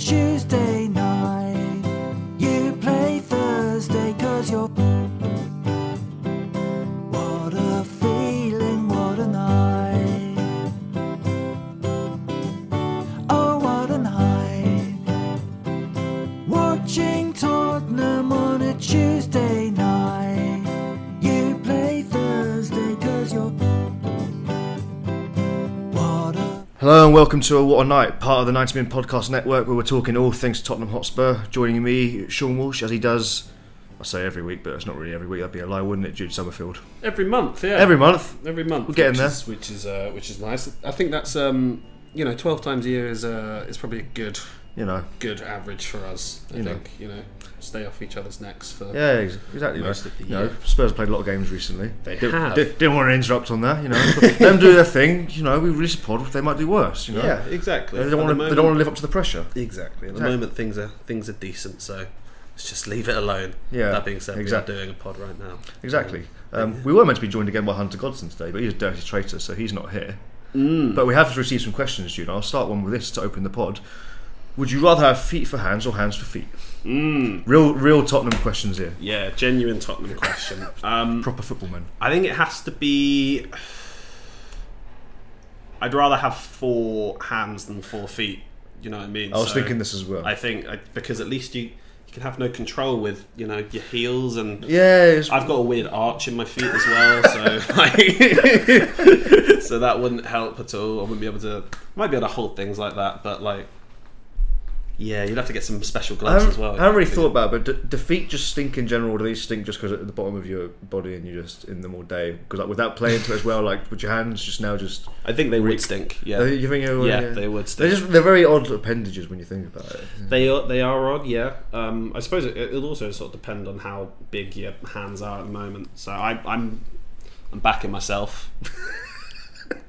Tuesday night. You play Thursday cause you're. What a feeling, what a night. Oh, what a night. Watching Tottenham on a Tuesday Hello and welcome to a What a Night, part of the 90 Min Podcast Network, where we're talking all things Tottenham Hotspur. Joining me, Sean Walsh, as he does, I say every week, but it's not really every week. That'd be a lie, wouldn't it, Jude Summerfield? Every month, yeah. Every month. Every month. We're getting which there. Is, which is uh, which is nice. I think that's um, you know, twelve times a year is uh, is probably a good You know. good average for us. I You know. think you know, stay off each other's necks for. Yeah, exactly. Most right. of the You know, year. Spurs played a lot of games recently. They Di- have. di- didn't want to interrupt on that, you know. Them do their thing. You know, we release a pod. They might do worse. You know. Yeah, exactly. They don't At want the to. They don't want to live up to the pressure. Exactly. At the Exactly. moment, things are things are decent. So let's just leave it alone. Yeah, That being said, exactly. we are doing a pod right now. Exactly. Um, we were meant to be joined again by Hunter Godson today, but he's a dirty traitor, so he's not here. Mm. But we have received some questions, Jude. I'll start one with this to open the pod. Would you rather have feet for hands or hands for feet? Mm. Real, real Tottenham questions here. Yeah, genuine Tottenham question. Um, Proper footballmen. I think it has to be. I'd rather have four hands than four feet. You know what I mean? I was So thinking this as well. I think I, because at least you you can have no control with you know your heels and. yeah, I've got a weird arch in my feet as well, so like, so that wouldn't help at all. I wouldn't be able to. Might be able to hold things like that, but like, yeah, you'd have to get some special I gloves as well. I haven't really thought about it, but do, do feet just stink in general, or do these stink just because at the bottom of your body and you're just in them all day? Because like, without playing to it as well, like with your hands just now just. I think they Reek. would stink. Yeah, Uh, you think you're- yeah, they would stink. They're stink. just they're very odd appendages when you think about it. They are they are odd, yeah. Um, I suppose it, it'll also sort of depend on how big your hands are at the moment. So I, I'm I'm backing myself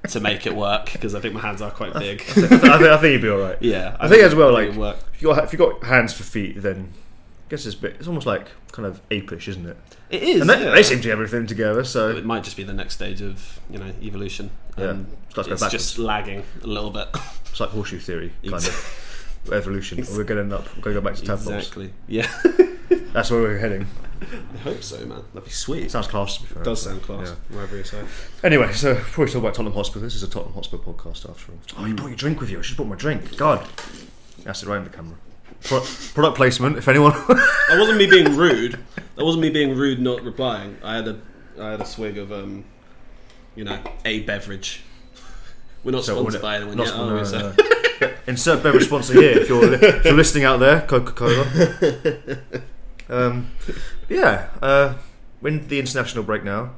to make it work because I think my hands are quite big. I, think, I think you'd be all right. yeah, I think as well, like work. if you got if you got hands for feet, then I guess it's a bit. It's almost like kind of apish, isn't it? It is. And they, yeah. they seem to get everything together. So It might just be the next stage of you know evolution. Yeah, Um, starts it's just lagging a little bit. it's like horseshoe theory, kind of evolution. We're going to end up. We're going to go back to tadpoles. exactly. Yeah. That's where we're heading. I hope so, man. That'd be sweet. Sounds class. To be fair. It does sound class. Yeah. Wherever you say. Anyway, so before we talk about Tottenham Hotspur, this is a Tottenham Hotspur podcast after all. Oh, you brought your drink with you. I should have brought my drink. God, that's it right in the camera. Pro- product placement. If anyone, That wasn't me being rude. That wasn't me being rude, not replying. I had a, I had a swig of, um, you know, a beverage. We're not So, sponsored we're by anyone not yet, spon- are we? So- no, no. Insert beverage sponsor here if you're if you're listening out there, Coca Cola. Um, yeah, uh, we're in the international break now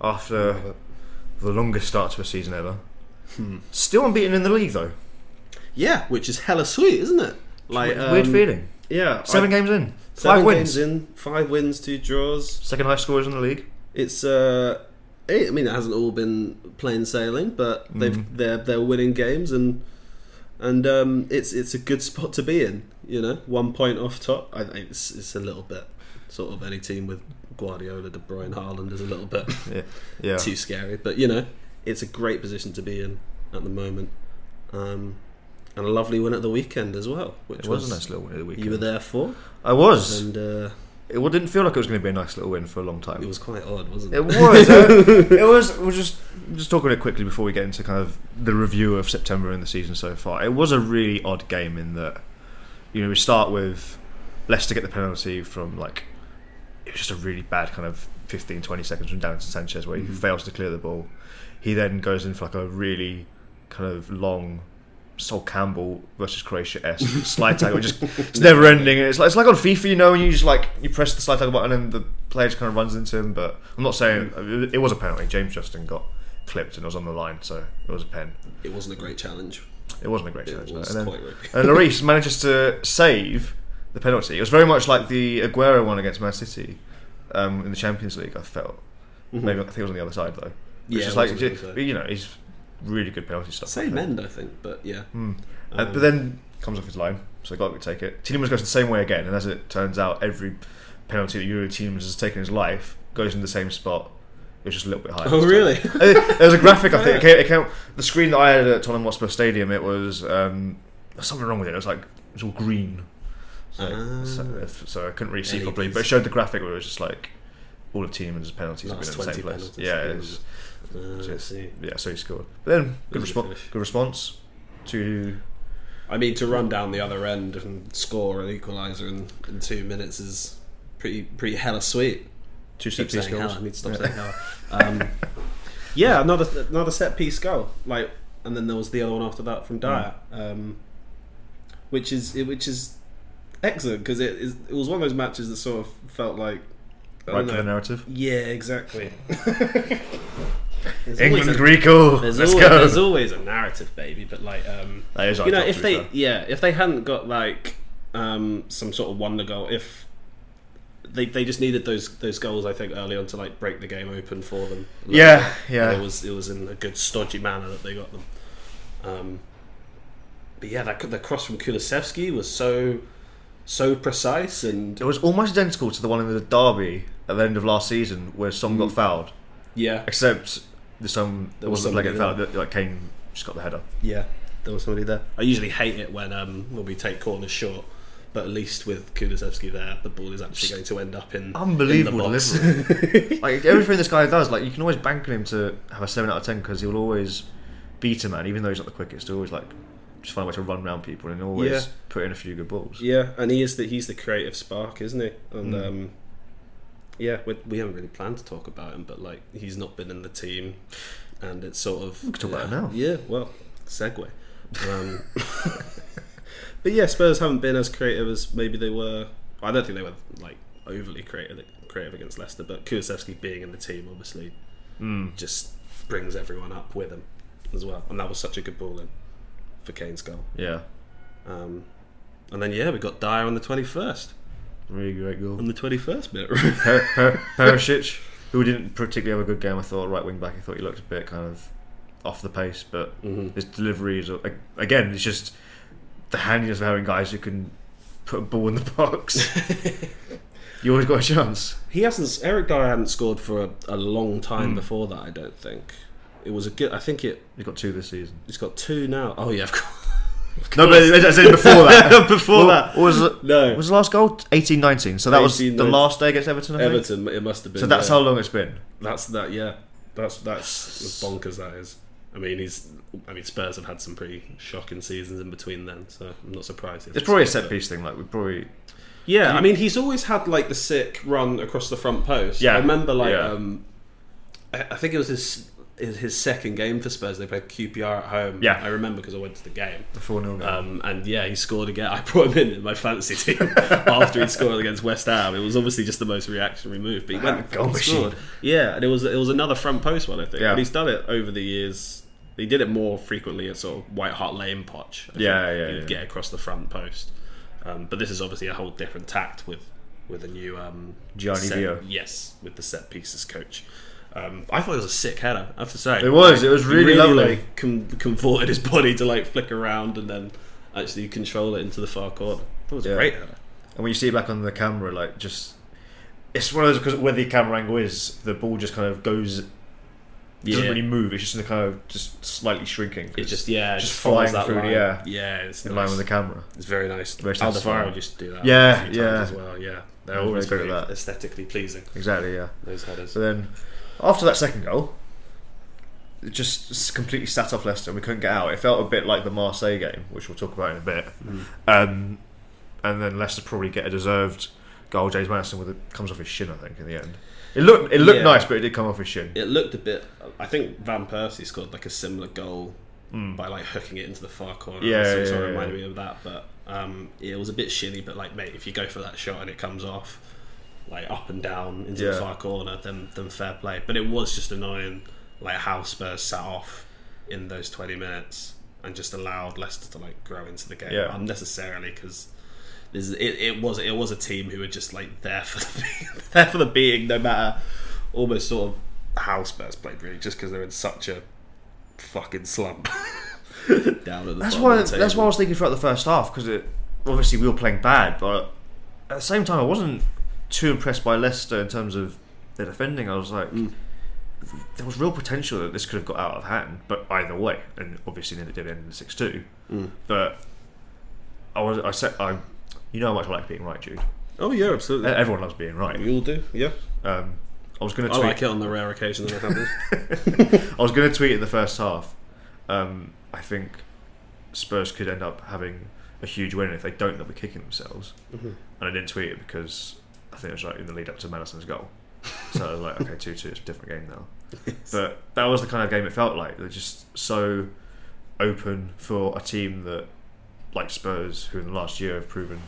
after the longest start to a season ever. Hmm. Still unbeaten in the league though. Yeah, which is hella sweet, isn't it? Like Weird um, feeling. yeah, Seven I- games in, seven five wins, games in, five wins, two draws. second highest scorers in the league. It's uh, it, I mean, it hasn't all been plain sailing, but they've Mm. they're they're winning games and and um, it's it's a good spot to be in. You know, one point off top. I, think it's it's a little bit sort of any team with Guardiola, De Bruyne, Haaland is a little bit Yeah, yeah. too scary. But you know, it's a great position to be in at the moment. Um, and a lovely win at the weekend as well, which It was a nice little win at the weekend. you were there for, I was. and uh, It didn't feel like it was going to be a nice little win for a long time. it was quite odd, wasn't it? It was. uh, it was. We're just just talking it quickly before we get into kind of the review of September and the season so far. It was a really odd game in that you know we start with Leicester get the penalty from like it was just a really bad kind of 15, 20 seconds from Davinson Sanchez where he mm-hmm. fails to clear the ball. He then goes in for like a really kind of long Sol Campbell versus Croatia S slide tackle, just it's never ending. It's like it's like on FIFA, you know, when you just like you press the slide tackle button and the player just kind of runs into him. But I'm not saying mm-hmm. uh, it was a penalty. James Justin got clipped and it was on the line, so it was a pen. It wasn't a great challenge. It wasn't a great challenge. no. And then, and Lloris manages to save the penalty. It was very much like the Aguero one against Man City um, in the Champions League. I felt maybe I think it was on the other side though. Yeah, Which is like was on the other side. you know he's really good penalty stuff. Same end, I think, but yeah. Uh, but then comes off his line, so got to take it. Tielemans goes the same way again, and as it turns out, every penalty that Youri Tielemans has taken in his life goes in the same spot. It was just a little bit higher. Oh, really? Uh, there was a graphic. I think it came, it came, the screen that I had at Tottenham Hotspur Stadium. It was um, something wrong with it. It was like it was all green, so, Ah. so, so I couldn't really see properly. But it showed the graphic where it was just like all of Tielemans' penalties have been in the same place. Yeah, it was, Uh, just- see. yeah. So he scored. But then good response. Good response to I mean, to run down the other end and score an equaliser in, in two minutes is pretty pretty hella sweet. Two set piece goals. hella. I need to stop saying hella. Um, yeah, another another set piece goal. Like, and then there was the other one after that from Dier, um, which is which is excellent because it is it was one of those matches that sort of felt like Right for the narrative. Yeah, exactly. England, a- Greco. There's Let's always, go. there's always a narrative, baby. But like, um, That is our you know, if they fair. yeah, if they hadn't got like um, some sort of wonder goal, if they they just needed those those goals, I think early on to like break the game open for them. Yeah, yeah. it was it was in a good stodgy manner that they got them. Um, but yeah, that the cross from Kulusevski was so so precise and It was almost identical to the one in the derby at the end of last season where Son got fouled, yeah except this time there was wasn't like it fouled. Like Kane just got the header. Yeah, there was somebody there. I usually hate it when um, when we take corners short, but at least with Kulusevski there, the ball is actually going to end up in Unbelievable in delivery. like everything this guy does, like you can always bank on him to have a seven out of ten because he'll always beat a man, even though he's not the quickest. He'll always like just find a way to run around people and always Yeah. put in a few good balls. yeah, and he is the he's the creative spark, isn't he? And Mm. um, yeah, we, we haven't really planned to talk about him, but like he's not been in the team, and it's sort of we can talk about it now. Yeah, well, segue. Um, but yeah, Spurs haven't been as creative as maybe they were. I don't think they were like overly creative creative against Leicester, but Kulusevski being in the team obviously Mm. just brings everyone up with him as well, and that was such a good ball in for Kane's goal. Yeah, Um, and then yeah, we got Dier on the twenty first. really great goal. On the twenty first minute. Per- Per- Perisic, who didn't particularly have a good game, I thought right wing back. I thought he looked a bit kind of off the pace, but Mhm. his deliveries again, it's just the handiness of having guys who can put a ball in the box. you always got a chance. He hasn't. Eric Dier hadn't scored for a, a long time Hmm. before that. I don't think it was a good. I think it. He's got two this season. He's got two now. Oh yeah, of course. No, but I said before that. Before What- that. was it? No. Was the last goal? 18-19. So that was the 18-19. last day against Everton. Everton. It must have been. So that's yeah. how long it's been. That's that. Yeah. That's that's as bonkers that is. I mean, he's. I mean, Spurs have had some pretty shocking seasons in between then, so I'm not surprised. It's probably a set piece thing. Like we probably Yeah, I mean, he's always had like the sick run across the front post. Yeah. I remember like Yeah. um, I, I think it was his his his second game for Spurs. They played QPR at home. Yeah. I remember because I went to the game. the four 0 game. Um, and yeah, he scored again. I brought him in in my fantasy team after he'd scored against West Ham. It was obviously just the most reactionary move, but he went goal he machine. scored. Yeah, and it was it was another front post one, I think. Yeah. But he's done it over the years. He did it more frequently at sort of White Hart Lane Poch. I Yeah, yeah, He'd yeah. get across the front post. Um, but this is obviously a whole different tact with with a new um, Gianni set- Vio. Yes, with the set pieces coach. Um, I thought it was a sick header. I have to say, It was, it was he really lovely. Like, com- convorted his body to like flick around and then actually control it into the far corner. That was Yeah. a great header. And when you see it back on the camera, like just it's one of those because where the camera angle is, the ball just kind of goes. Doesn't Yeah. really move. It's just kind of just slightly shrinking. It's just yeah, it just follows flying that through the line. air. Yeah, it's in nice. line with the camera. It's very nice. Very satisfying. used to do that. Yeah, a few yeah. times as well. Yeah, they're I was always very very good at that. aesthetically pleasing. Exactly. Yeah. Those headers. So then, after that second goal, it just s- completely sat off Leicester. and We couldn't get out. It felt a bit like the Marseille game, which we'll talk about in a bit. Mm. Um, and then Leicester probably get a deserved goal. James Maddison with it comes off his shin, I think, in the end. It looked it looked Yeah. nice, but it did come off his shin. It looked a bit. I think Van Persie scored like a similar goal Mm. by like hooking it into the far corner. Yeah, so yeah, it sort of reminded me of that. But um, it was a bit shinny. But like, mate, if you go for that shot and it comes off, like up and down into the far corner, then then fair play. But it was just annoying, like how Spurs sat off in those twenty minutes and just allowed Leicester to like grow into the game unnecessarily because. It, it was it was a team who were just like there for the there for the being no matter almost sort of how Spurs played really just because they're in such a fucking slump down at the That's why. the That's why I was thinking throughout the first half because it obviously we were playing bad, but at the same time I wasn't too impressed by Leicester in terms of their defending. I was like, Mm. there was real potential that this could have got out of hand, but either way, and obviously then it did end in six two. Mm. But I was. I said. I. You know how much I like being right, Jude. oh yeah absolutely Everyone loves being right. we all do yeah Um, I was going to I tweet. like it on the rare occasion that it happens I was going to tweet in the first half. Um, I think Spurs could end up having a huge win if they don't end up kicking themselves. Mm-hmm. And I didn't tweet it because I think it was like in the lead up to Maddison's goal. So I was like, okay, two two, it's a different game now. But that was the kind of game it felt like. They're just so open for a team that, like Spurs, who in the last year have proven,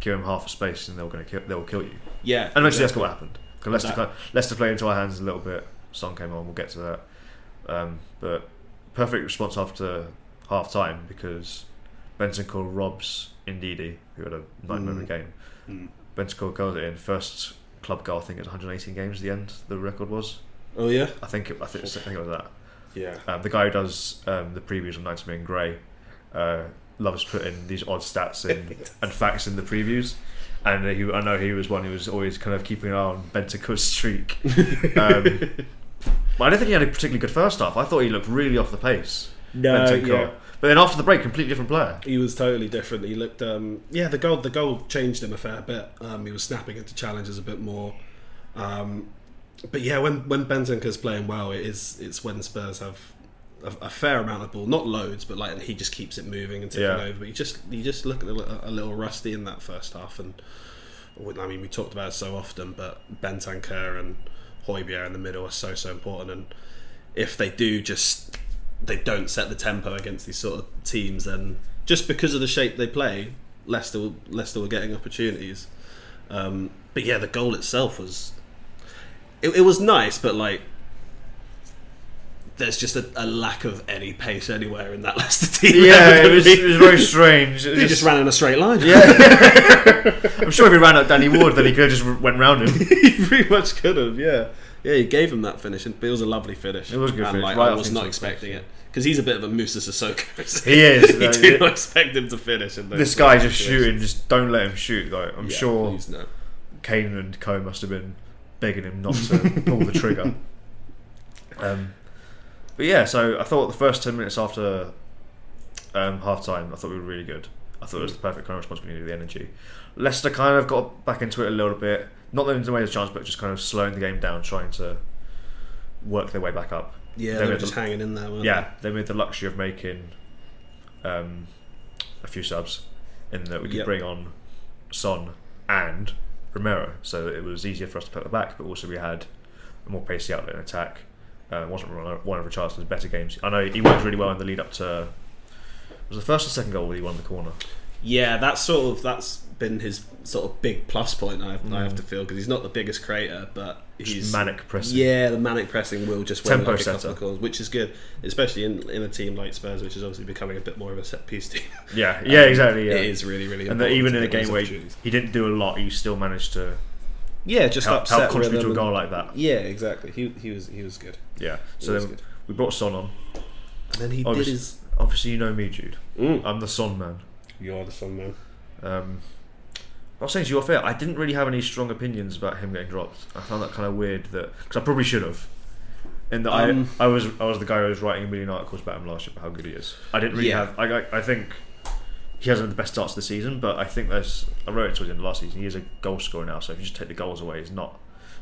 give them half a space and they're going to kill, they'll kill you. yeah And eventually that's exactly. what happened. Leicester, kind Leicester played into our hands a little bit. Song came on. We'll get to that. Um, but perfect response after half time because Bentancur robs Ndidi, who had a nightmare of Mm. game. Mm. called goes it in first club goal. I think it was 118 games. At the end, the record was. oh yeah I think it. I think, I think it was that. yeah Um, the guy who does um, the previews on 90 Million Grey uh, loves putting these odd stats in and facts in the previews. And he, I know he was one who was always kind of keeping an eye on Bentancur's streak. Um, but I don't think he had a particularly good first half. I thought he looked really off the pace. Bentancur. yeah. But then after the break, completely different player. He was totally different. He looked, um, yeah. The goal, the goal changed him a fair bit. Um, he was snapping into challenges a bit more. Um, but yeah, when when Bentancur's playing well, it is it's when Spurs have a, a fair amount of ball, not loads, but like he just keeps it moving and ticking Yeah. over. But you just you just look a little, a little rusty in that first half, and I mean we talked about it so often, but Bentancur and Højbjerg in the middle are so so important. And if they do just they don't set the tempo against these sort of teams, then just because of the shape they play, Leicester will- Leicester were getting opportunities. Um, but yeah, the goal itself was it, it was nice, but like there's just a, a lack of any pace anywhere in that Leicester team. Yeah, it was, it was very strange. It He just ran in a straight line. Yeah, I'm sure if he ran at Danny Ward, then he could have just went round him. he pretty much could have. Yeah, yeah. He gave him that finish, and it was a lovely finish. It was a good and, finish, Like, right I was not expecting it because he's a bit of a Moussa Sissoko. He is, you do not expect him to finish. This guy just situations. shooting, just don't let him shoot. Though I'm Yeah, sure please no. Kane and Co must have been begging him not to pull the trigger. Um, but yeah, so I thought the first ten minutes after um, half time, I thought we were really good. I thought it was the perfect kind of response we needed, the energy. Leicester kind of got back into it a little bit, not letting them away the chance, but just kind of slowing the game down, trying to work their way back up. Yeah, They they were just the- hanging in there. Weren't Yeah, they made the luxury of making um, a few subs in that we could Yep. bring on Son and Romero, so it was easier for us to put them back, but also we had a more pacey outlet in attack. Uh, it wasn't one of- one of Richarlison's better games. I know he worked really well in the lead up to. Was the first or second goal where he won the corner? Yeah, that's sort of that's been his sort of big plus point. I, I have to feel because he's not the biggest creator, but he's manic pressing. Yeah, the manic pressing will just win Tempo like a couple setter. of goals, which is good, especially in in a team like Spurs, which is obviously becoming a bit more of a set piece team. Yeah, yeah, exactly. Yeah. It is really, really, and that even in a game where he didn't do a lot, he still managed to yeah, just help, upset help contribute to a rhythm goal like that. Yeah, exactly. He he was he was good. Yeah. So then good. we brought Son on. And then he Obviously, did his. obviously you know me, Jude. Mm. I'm the Son man. You're the son man. Um, I was saying to you off air, I didn't really have any strong opinions about him getting dropped. I found that kind of weird that because I probably should have. In that Um, I, I was I was the guy who was writing a million articles about him last year about how good he is. I didn't really Yeah. have. I, I I think he hasn't had the best starts of the season, but I think there's. I wrote it towards the end of last season. He is a goal scorer now, so if you just take the goals away, there's not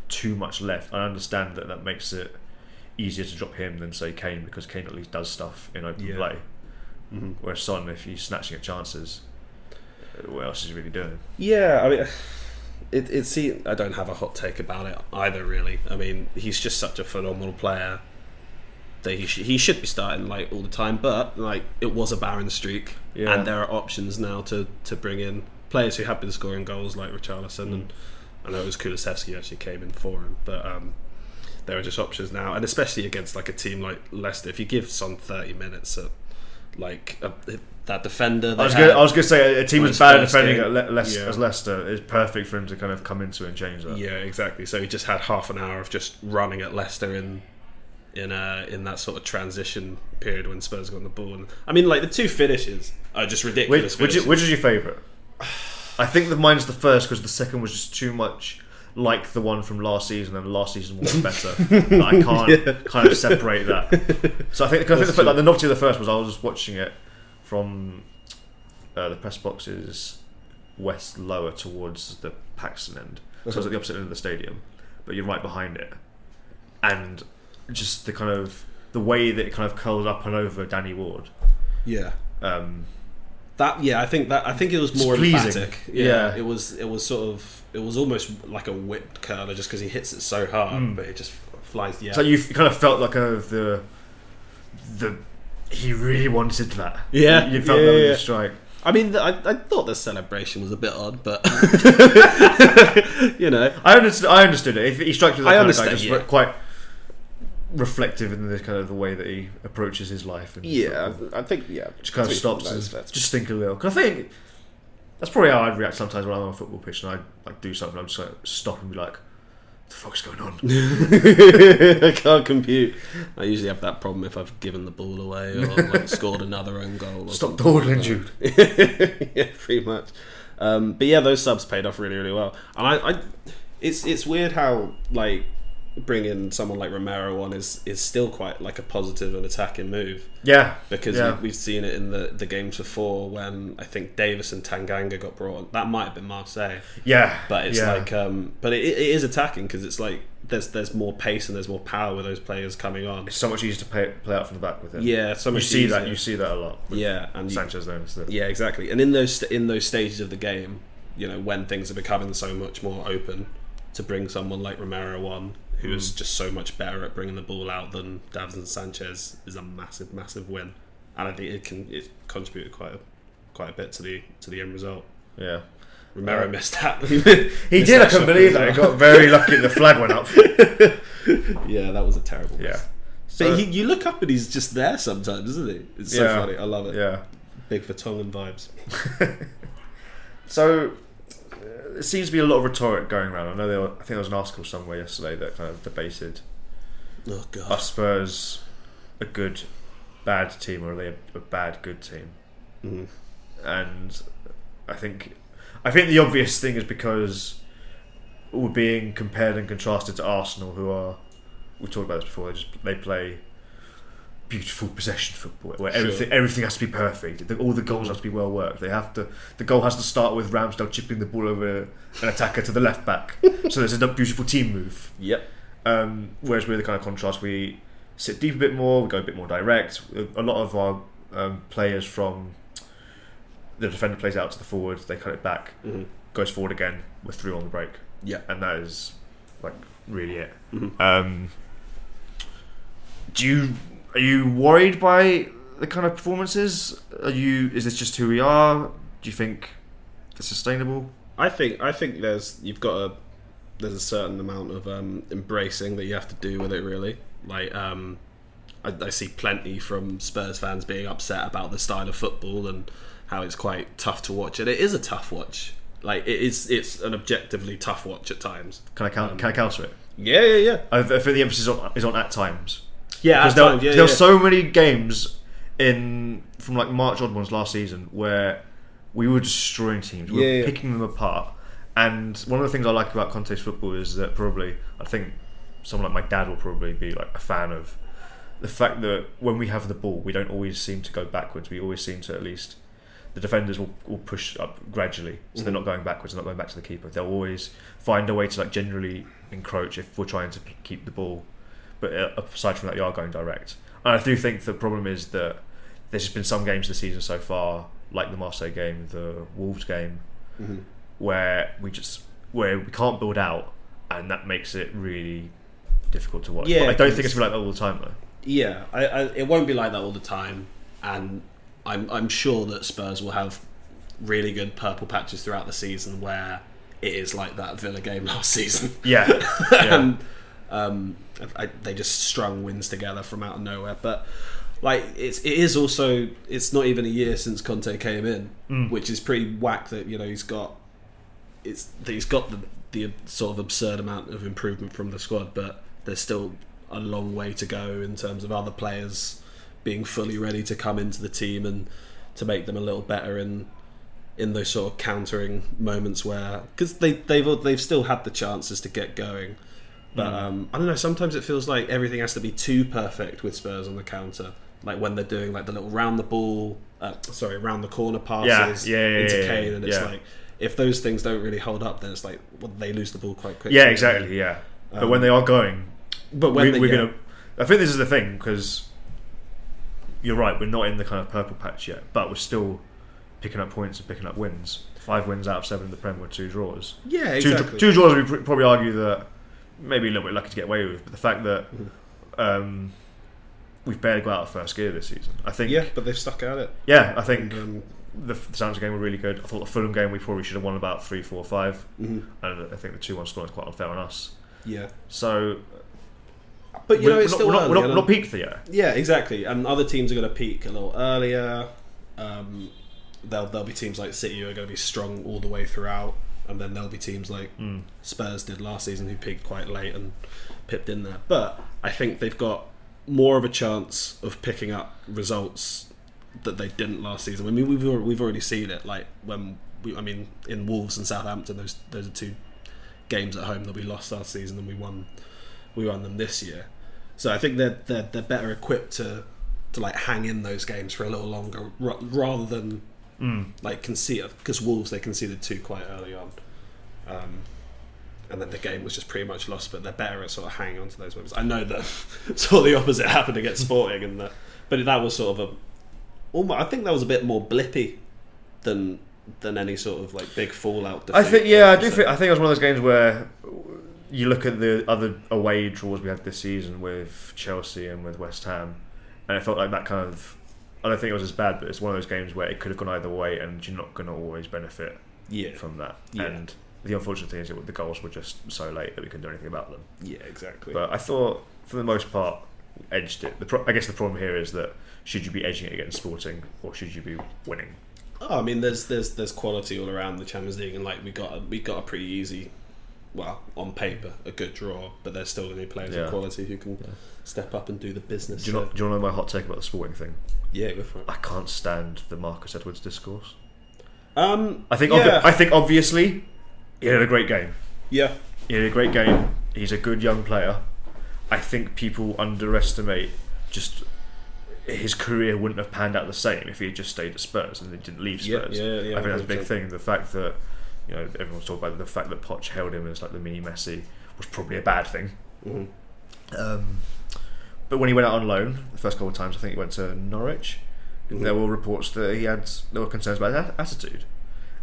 too much left. I understand that that makes it easier to drop him than say Kane because Kane at least does stuff in open Yeah. play. Mhm. Whereas Son, if he's snatching at chances, uh, what else is he really doing? Yeah, I mean, it, it's. See, I don't have a hot take about it either. Really, I mean, he's just such a phenomenal player that he sh- he should be starting like all the time. But like, it was a barren streak, Yeah. and there are options now to to bring in players who have been scoring goals like Richarlison, and I know it was Kulusevski actually came in for him, but um, there are just options now, and especially against like a team like Leicester, if you give Son thirty minutes at like a, that defender, I was had- going I was to say a team as bad at defending at Le- Leic- Yeah. as Leicester is perfect for him to kind of come into and change that. Yeah, exactly. So he just had half an hour of just running at Leicester in in uh, in that sort of transition period when Spurs got on the ball. And I mean, like the two finishes are just ridiculous. Which, which, which is your favourite? I think that mine's the first because the second was just too much like the one from last season, and last season was better. I can't kind of separate that. So I think, I think the, like, the novelty of the first was I was just watching it from uh, the press boxes west lower towards the Paxton end, so I was at the opposite end of the stadium, but you're right behind it, and just the kind of the way that it kind of curled up and over Danny Ward. yeah. Um, That yeah, I think that I think it was more pleasing. emphatic. Yeah, Yeah. it was it was sort of it was almost like a whipped curler just because he hits it so hard, Mm. but it just flies. Yeah, So you kind of felt like kind of the the he really wanted that. Yeah, you, you felt yeah, that yeah. your strike. I mean, I, I thought the celebration was a bit odd, but you know, I understood. I understood it. If he strikes with that I kind of guy, understand, just yeah. quite reflective in the kind of the way that he approaches his life. And yeah. I think yeah, just kind of stops and just think a little. Because I think that's probably how I'd react sometimes when I'm on a football pitch and I like do something. I'm just like stop and be like, "What the fuck's going on?" I can't compute. I usually have that problem if I've given the ball away or like scored another own goal. Or Stop dawdling, Jude. yeah, pretty much. Um, but yeah, those subs paid off really, really well. And I, I, it's it's weird how like bringing someone like Romero on is is still quite like a positive and attacking move Yeah, because yeah. we, we've seen it in the the games before when I think Davies and Tanganga got brought on. That might have been Marseille yeah, but it's yeah. like um but it, it is attacking because it's like there's there's more pace and there's more power with those players coming on it's so much easier to play play out from the back with him. yeah so much. you see that. easier. You see that a lot. with yeah and Sanchez there yeah exactly and in those in those stages of the game you know when things are becoming so much more open to bring someone like Romero on who is Mm. just so much better at bringing the ball out than Davinson Sanchez is a massive massive win and I think it can it contributed quite a, quite a bit to the to the end result Yeah. Romero missed that He did. I couldn't believe that. He got very lucky. The flag went up. yeah that was a terrible miss. Yeah. So, But he, you look up and he's just there sometimes, isn't he? It's so Yeah. funny. I love it. yeah. Big Vertonghen vibes. So uh, there seems to be a lot of rhetoric going around. I know there. Were, I think there was an article somewhere yesterday that kind of debated: Oh god. Are Spurs a good, bad team, or are they a, a bad, good team? Mhm. And I think, I think the obvious thing is because we're being compared and contrasted to Arsenal, who are we talked about this before. They just they play beautiful possession football where Sure. everything everything has to be perfect. The- All the goals have to be well worked. They have to. The goal has to start with Ramsdale chipping the ball over an attacker to the left back. so there's a beautiful team move. Yep. Um, whereas we're the kind of contrast. We sit deep a bit more. We go a bit more direct. A lot of our um, players from the defender plays out to the forward. They cut it back. hmm Goes forward again. We're through on the break Yeah. and that is like really it. Mhm. Um, do you are you worried by the kind of performances? Are you is this just who we are? Do you think it's sustainable? I think I think there's you've got a there's a certain amount of um, embracing that you have to do with it. Really, like um, I, I see plenty from Spurs fans being upset about the style of football and how it's quite tough to watch. And it is a tough watch. Like it is, it's an objectively tough watch at times. Can I count? can I counter it? Yeah, yeah, yeah. I, I think the emphasis is on, is on at times. Yeah, Because there, yeah, there were so many games in from like March onwards last season where we were destroying teams, we were Yeah, yeah. picking them apart. And one of the things I like about Conte's football is that probably I think someone like my dad will probably be like a fan of the fact that when we have the ball, we don't always seem to go backwards. We always seem to at least the defenders will, will push up gradually, so they're mm-hmm. not going backwards, they're not going back to the keeper. They'll always find a way to like generally encroach if we're trying to keep the ball. But uh, aside from that, you are going direct. And I do think the problem is that there's just been some games this season so far, like the Marseille game, the Wolves game, Mm-hmm. where we just where we can't build out, and that makes it really difficult to watch. Yeah, But I don't think it's like that all the time though. Yeah, I, I, it won't be like that all the time, and I'm I'm sure that Spurs will have really good purple patches throughout the season where it is like that Villa game last season. Yeah, yeah. and um, I, they just strung wins together from out of nowhere. But like it's it is also it's not even a year since Conte came in, Mm. which is pretty whack. That you know he's got it's that he's got the the sort of absurd amount of improvement from the squad, but there's still a long way to go in terms of other players being fully ready to come into the team and to make them a little better in in those sort of countering moments where because they they've they've still had the chances to get going, but um, I don't know. Sometimes it feels like everything has to be too perfect with Spurs on the counter, like when they're doing like the little round the ball, uh, sorry, round the corner passes Yeah, yeah, yeah, into Kane, and it's like if those things don't really hold up, then it's like well, they lose the ball quite quickly. yeah, exactly. Yeah, but when they are going, But when we, yeah. gonna. I think this is the thing because you're right. We're not in the kind of purple patch yet, but we're still picking up points and picking up wins. Five wins out of seven in the Prem were two draws. yeah, Two, exactly. two draws. We probably argue that maybe a little bit lucky to get away with, but the fact that Mm-hmm. um, we've barely got out of first gear this season. I think. yeah, but they've stuck at it. yeah, I think Um, the, the Southampton game were really good. I thought the Fulham game we probably should have won about three, four, five, mhm. and I think the two-one score is quite unfair on us. Yeah, So, but you know it's still we're, not, we're, not, and we're not peaked yet. Yeah, exactly. And other teams are going to peak a little earlier. Um, there'll there'll be teams like City who are going to be strong all the way throughout, and then there'll be teams like Hmm. Spurs did last season who peaked quite late and pipped in there. But I think they've got more of a chance of picking up results that they didn't last season. I mean, we've we've already seen it. Like when we, I mean, in Wolves and Southampton, those those are two games at home that we lost last season, and we won we won them this year. So I think they're they're, they're better equipped to to like hang in those games for a little longer ra- rather than like concede because Wolves they conceded two quite early on. Um, and then the game was just pretty much lost, but they're better at sort of hanging on to those moments. I know that sort of the opposite happened against Sporting, and that, but that was sort of a, almost, I think that was a bit more blippy than than any sort of like big fallout. I think, yeah, I do think. I think it was one of those games where you look at the other away draws we had this season with Chelsea and with West Ham, and it felt like that kind of. I don't think it was as bad, but it's one of those games where it could have gone either way, and you're not going to always benefit yeah, from that. Yeah. And the unfortunate thing is that the goals were just so late that we couldn't do anything about them. yeah, exactly. But I thought, for the most part, edged it. The pro- I guess the problem here is that should you be edging it against Sporting or should you be winning? Oh, I mean, there's there's there's quality all around the Champions League, and like we got a, we got a pretty easy, well, on paper, a good draw, but there's still going to be players Yeah. of quality who can step up and do the business. Do you, know, do you know my hot take about the Sporting thing? yeah, go for it. I can't stand the Marcus Edwards discourse. Um, I think, yeah, I think obviously, he had a great game. yeah, He had a great game. He's a good young player. I think people underestimate just his career wouldn't have panned out the same if he had just stayed at Spurs and he didn't leave Spurs. yeah, yeah, yeah, I think that's a big thing. The fact that you know everyone's talking about the fact that Poch held him as like the mini Messi was probably a bad thing. Mhm. Um, but when he went out on loan the first couple of times, I think he went to Norwich. Mm-hmm. There were reports that he had there were concerns about his attitude,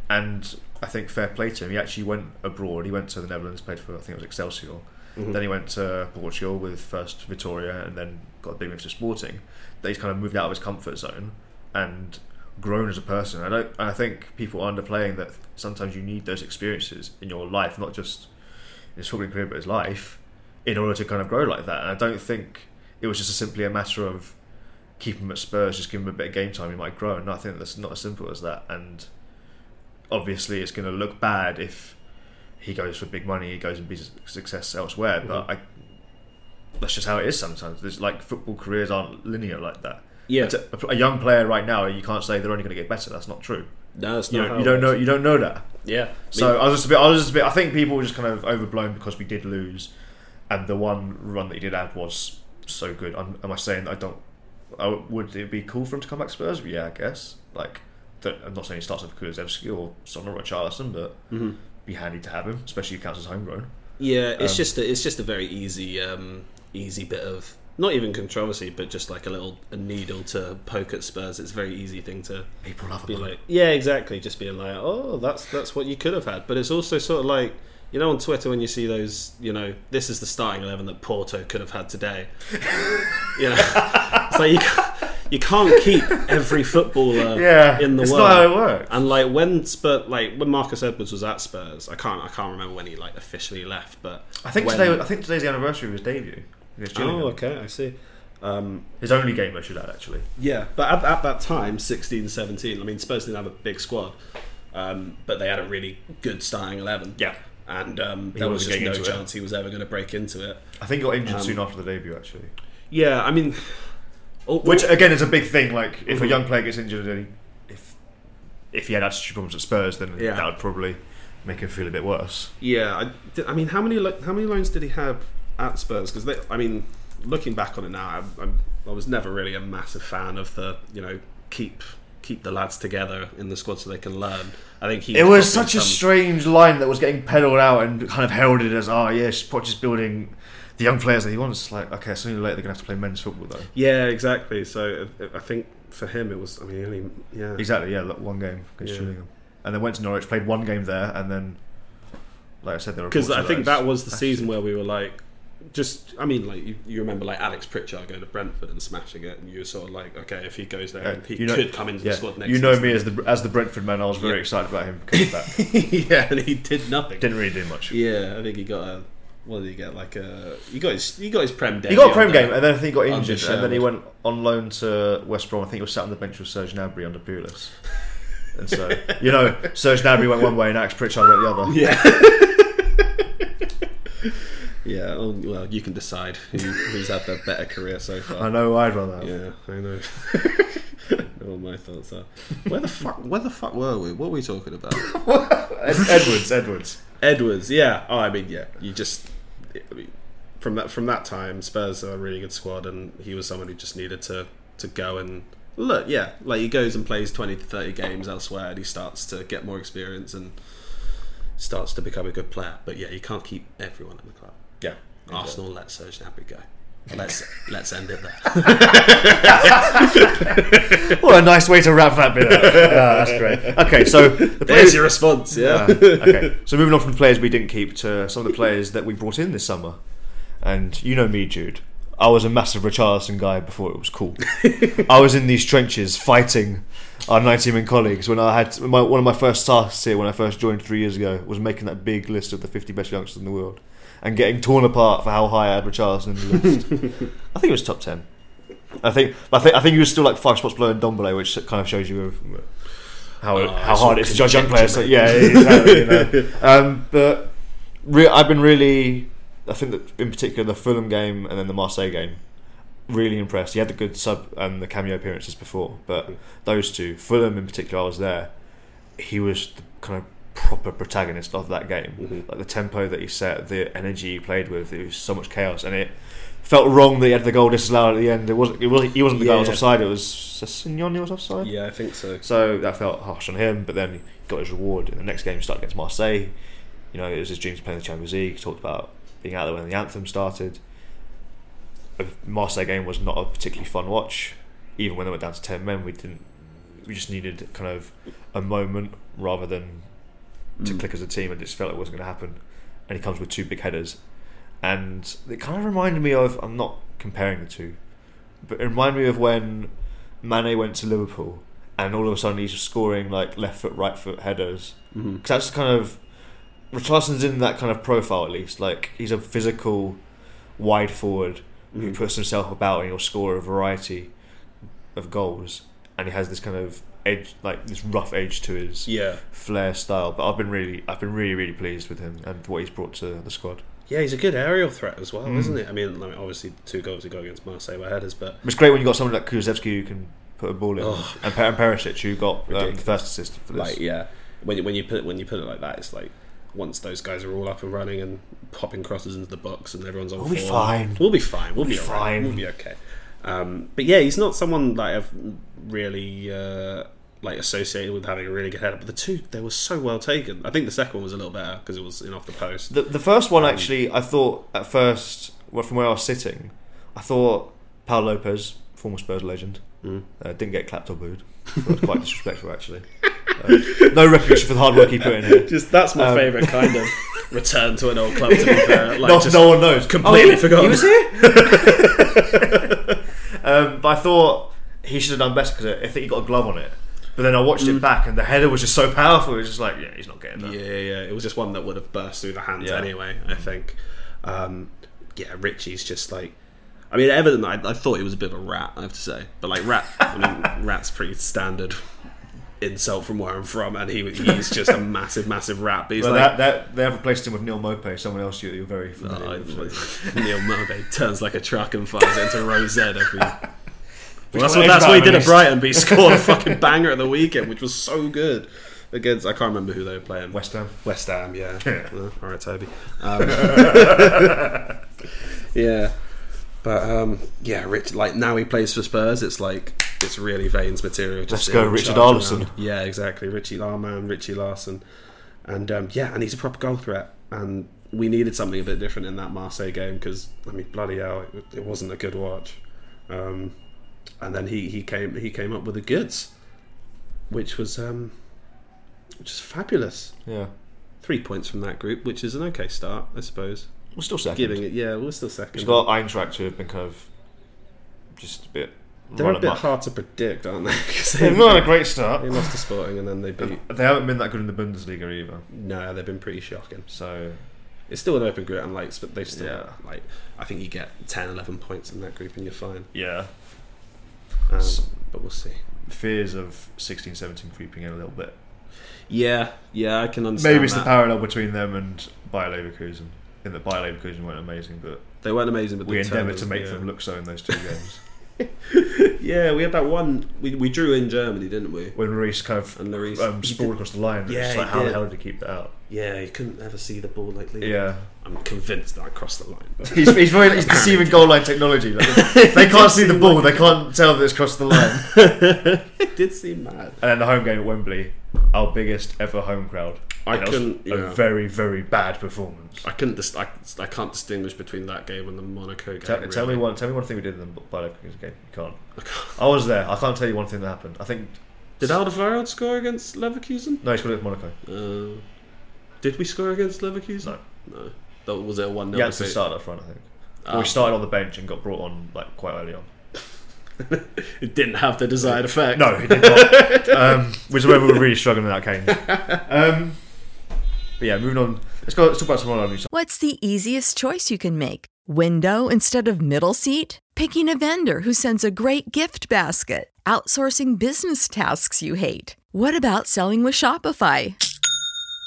and I think fair play to him. He actually went abroad. He went to the Netherlands, played for I think it was Excelsior. Mm-hmm. Then he went to Portugal with first Vitoria, and then got a big move to Sporting. That he's kind of moved out of his comfort zone, and grown as a person. I don't. I think people are underplaying that sometimes you need those experiences in your life, not just in his footballing career, but his life, in order to kind of grow like that. And I don't think it was just simply a matter of keep him at Spurs, just give him a bit of game time, he might grow. And I think that's not as simple as that. And obviously, it's going to look bad if he goes for big money, he goes and be success elsewhere. But mm-hmm. I, that's just how it is sometimes. There's like football careers aren't linear like that. Yeah. A, a young player right now, you can't say they're only going to get better. That's not true. No, it's You not. don't, you don't know. You don't know that. Yeah. So I was just a bit. I was just a bit. I think people were just kind of overblown because we did lose, and the one run that he did have was so good. I'm, am I saying I don't? I, would it be cool for him to come back to Spurs? Yeah, I guess. Like, that, I'm not saying he starts with Kulusevski or Sonner or Charleston, but be handy to have him, especially if he counts as homegrown. Yeah, it's Um, just a, it's just a very easy um, easy bit of not even controversy, but just like a little a needle to poke at Spurs. It's a very easy thing to People love be like, yeah, exactly. Just being like, oh, that's that's what you could have had. But it's also sort of like you know on Twitter when you see those, you know, this is the starting eleven that Porto could have had today. you know, it's like you can't, you can't keep every footballer Yeah, in the it's world. not how it works. And like when Spurs, like when Marcus Edwards was at Spurs, I can't I can't remember when he like officially left, but I think when- today. I think today's the anniversary of his debut. Against Gillingham. Oh, okay, I see. Um, His only game, I should add, actually. yeah, but at, at that time, 16, 17, I mean, Spurs didn't have a big squad, um, but they had a really good starting 11. Yeah. And um, there was just no into it. chance he was ever going to break into it. I think he got injured Um, soon after the debut, actually. Yeah, I mean. all- Which all- again is a big thing. Like if a Mhm. young player gets injured, and if if he had attitude problems at Spurs, then Yeah. that would probably make him feel a bit worse. Yeah, I, I mean, how many how many loans did he have at Spurs? Because I mean, looking back on it now, I, I'm, I was never really a massive fan of the you know keep keep the lads together in the squad so they can learn. I think he It was such a strange line that was getting peddled out and kind of heralded as, oh yes, Poch is building the young players that he wants. Like, okay, sooner or later they're gonna have to play men's football though. yeah, exactly. So uh, I think for him it was. I mean, only, yeah, Exactly, yeah, look, one game against Yeah. And then went to Norwich, played one game there, and then, like I said, there were because I think that was the season where we were like. Just, I mean, like you, you remember, like Alex Pritchard going to Brentford and smashing it, and you were sort of like, okay, if he goes there, Yeah, he you know- could come into yeah, the squad next. You know me as the as the Brentford man. I was very Yeah. excited about him coming back. yeah, and he did nothing. Didn't really do much. Yeah, I think he got a. What did he get? Like a. He got his. He got his prem. He got a prem game, and then I think he got injured, and then he went on loan to West Brom. I think he was sat on the bench with Serge Gnabry under Pulis. And so, you know, Serge Gnabry went one way and Alex Pritchard went the other. Yeah. yeah. Oh, well, you can decide who, who's had the better career so far. I know I'd rather have. Yeah, I know. what my thoughts are. Where the fuck? Where the fuck were we? What were we talking about? Edwards, Edwards. Edwards. Yeah. Oh, I mean, yeah. You just. I mean, from that from that time, Spurs are a really good squad, and he was someone who just needed to to go and look. Yeah, like he goes and plays twenty to thirty games elsewhere, and he starts to get more experience and starts to become a good player. But yeah, you can't keep everyone in the club. Yeah. Arsenal let Serge Gnabry go. Let's let's end it there. What a nice way to wrap that bit up. Yeah, that's great. Okay, so the There's players. your response. Yeah. Yeah, okay, so moving on from the players we didn't keep to some of the players that we brought in this summer. And you know me, Jude. I was a massive Richarlison guy before it was cool. I was in these trenches fighting our 90 men colleagues when I had my, one of my first tasks here when I first joined three years ago was making that big list of the 50 best youngsters in the world and getting torn apart for how high I had Richarlison in the list. I think it was top 10. I think, I think, I think he was still like five spots below Ndombele, which kind of shows you how Oh, how hard it is to judge young players. So, yeah, exactly. you know. um, but re- I've been really, I think that in particular the Fulham game and then the Marseille game, really impressed. He had the good sub and the cameo appearances before, but those two, Fulham in particular, I was there. He was the kind of proper protagonist of that game. Mm-hmm. Like the tempo that he set, the energy he played with, it was so much chaos, and it felt wrong that he had the goal disallowed at the end. It wasn't. It wasn't. He wasn't the guy who was offside. It was Signoni was offside. Yeah, I think so. So that felt harsh on him, but then he got his reward in the next game. He started against Marseille. You know, it was his dream to play in the Champions League. He talked about being out there when the anthem started. The Marseille game was not a particularly fun watch. Even when they went down to ten men, we didn't. We just needed kind of a moment rather than to click as a team. and just felt it wasn't going to happen. And he comes with two big headers, and it kind of reminded me of. I'm not comparing the two, but it reminded me of when Mane went to Liverpool and all of a sudden he's scoring like left foot, right foot headers. Mm-hmm. Because that's kind of Richarlison's in that kind of profile at least. Like he's a physical, wide forward who Mhm. puts himself about and he'll score a variety of goals, and he has this kind of edge, like this rough edge to his Yeah, flair style. But I've been really, I've been really, really pleased with him and what he's brought to the squad. yeah, he's a good aerial threat as well, Mm. isn't it? I mean, obviously two goals he got against Marseille were headers, but It's great when you got someone like Kulusevski who can put a ball in, Oh. and, per- and Perisic who got um, the first assist for this. like yeah, when you- when you put it, when you put it like that, it's like once those guys are all up and running and popping crosses into the box and everyone's on We'll be fine. We'll be fine. We'll, We'll be, fine. We'll be okay. Um, but yeah, he's not someone that I've really uh, like associated with having a really good header. But the two, they were so well taken. I think the second one was a little better because it was in off the post. The the first one actually, I thought at first, well, from where I was sitting, I thought Pau Lopez, former Spurs legend, Mm. uh, didn't get clapped or booed. That was quite disrespectful, actually. Uh, no recognition for the hard work he put in here. Just that's my Um, favourite kind of return to an old club. To be fair, like no, no one knows. completely he- forgotten. He was here. um, but I thought he should have done better because I think he got a glove on it. But then I watched Mm. it back, and the header was just so powerful. It was just like, yeah, he's not getting that. Yeah, yeah. It was just one that would have burst through the hands Yeah. anyway. I think. Um, yeah, Richie's just like. I mean, Everton. I, I thought he was a bit of a rat. I have to say, but like rat. I mean, rat's pretty standard insult from where I'm from, and he he's just a massive, massive rat. But he's Well, like. that, that, they have replaced him with Neal Maupay, someone else you, you're very familiar Oh, with. Neal Maupay turns like a truck and fires into Rose every. Well, that's what that's what he did at? Brighton, but he scored a fucking banger at the weekend, which was so good against. I can't remember who they were playing. West Ham. West Ham, yeah. Yeah. Uh, all right, Toby. Um, yeah, but um, yeah, Rich. Like now he plays for Spurs. It's like it's really Vane's material. Just Let's go, Richarlison. Yeah, exactly. Richie Larman, Richie Larson, and um, yeah, and he's a proper goal threat. And we needed something a bit different in that Marseille game because I mean, bloody hell, it, it wasn't a good watch. Um, and then he, he came he came up with the goods, which was um, which is fabulous Yeah. three points from that group, which is an okay start, I suppose. We're still second. Giving it, yeah, we're still second. We've got Eintracht who have been kind of just a bit. They're a bit hard to predict, aren't they? 'Cause They've they, not had a great start. they lost to Sporting and then they beat. They haven't been that good in the Bundesliga either. No, they've been pretty shocking. So It's still an open group and like, but they've still Yeah. like. I think you get 10, 11 points in that group and you're fine. yeah, Um, but we'll see. fears of 16, 17 creeping in a little bit. Yeah, yeah, I can understand. Maybe it's the parallel between them and Bayer Leverkusen. In that Bayer Leverkusen weren't amazing, but They weren't amazing, but we endeavoured to make yeah. them look so in those two games. Yeah, we had that one. We, we drew in Germany, didn't we? when Reese kind of And Lloris- um, sprawled across the line, Yeah, it's like how the hell did he keep that out? Yeah, you couldn't ever see the ball like leaving. Yeah. I'm convinced that I crossed the line. But He's, he's very he's deceiving goal line technology. Like, they can't see the ball, they can't tell that it's crossed the line. it did seem mad. And then the home game at Wembley, our biggest ever home crowd. I And it couldn't- A yeah. very very bad performance. I couldn't. Dis- I, I can't distinguish between that game and the Monaco game. Tell, tell me one. Tell me one thing we did in the Leverkusen game. You can't. I was there. I can't tell you one thing that happened. I think Did Alderweireld score against Leverkusen? no, he scored at Monaco. Uh, did we score against Leverkusen? No. No. That was it a one 0 Janssen started up front, I think. Ah. Or he started on the bench and got brought on like quite early on. It didn't have the desired effect. No, it did not. um, which is where we were really struggling with that game. Um, but yeah, moving on. Let's go. Let's talk about some other news. What's the easiest choice you can make? Window instead of middle seat? Picking a vendor who sends a great gift basket? Outsourcing business tasks you hate? What about selling with Shopify?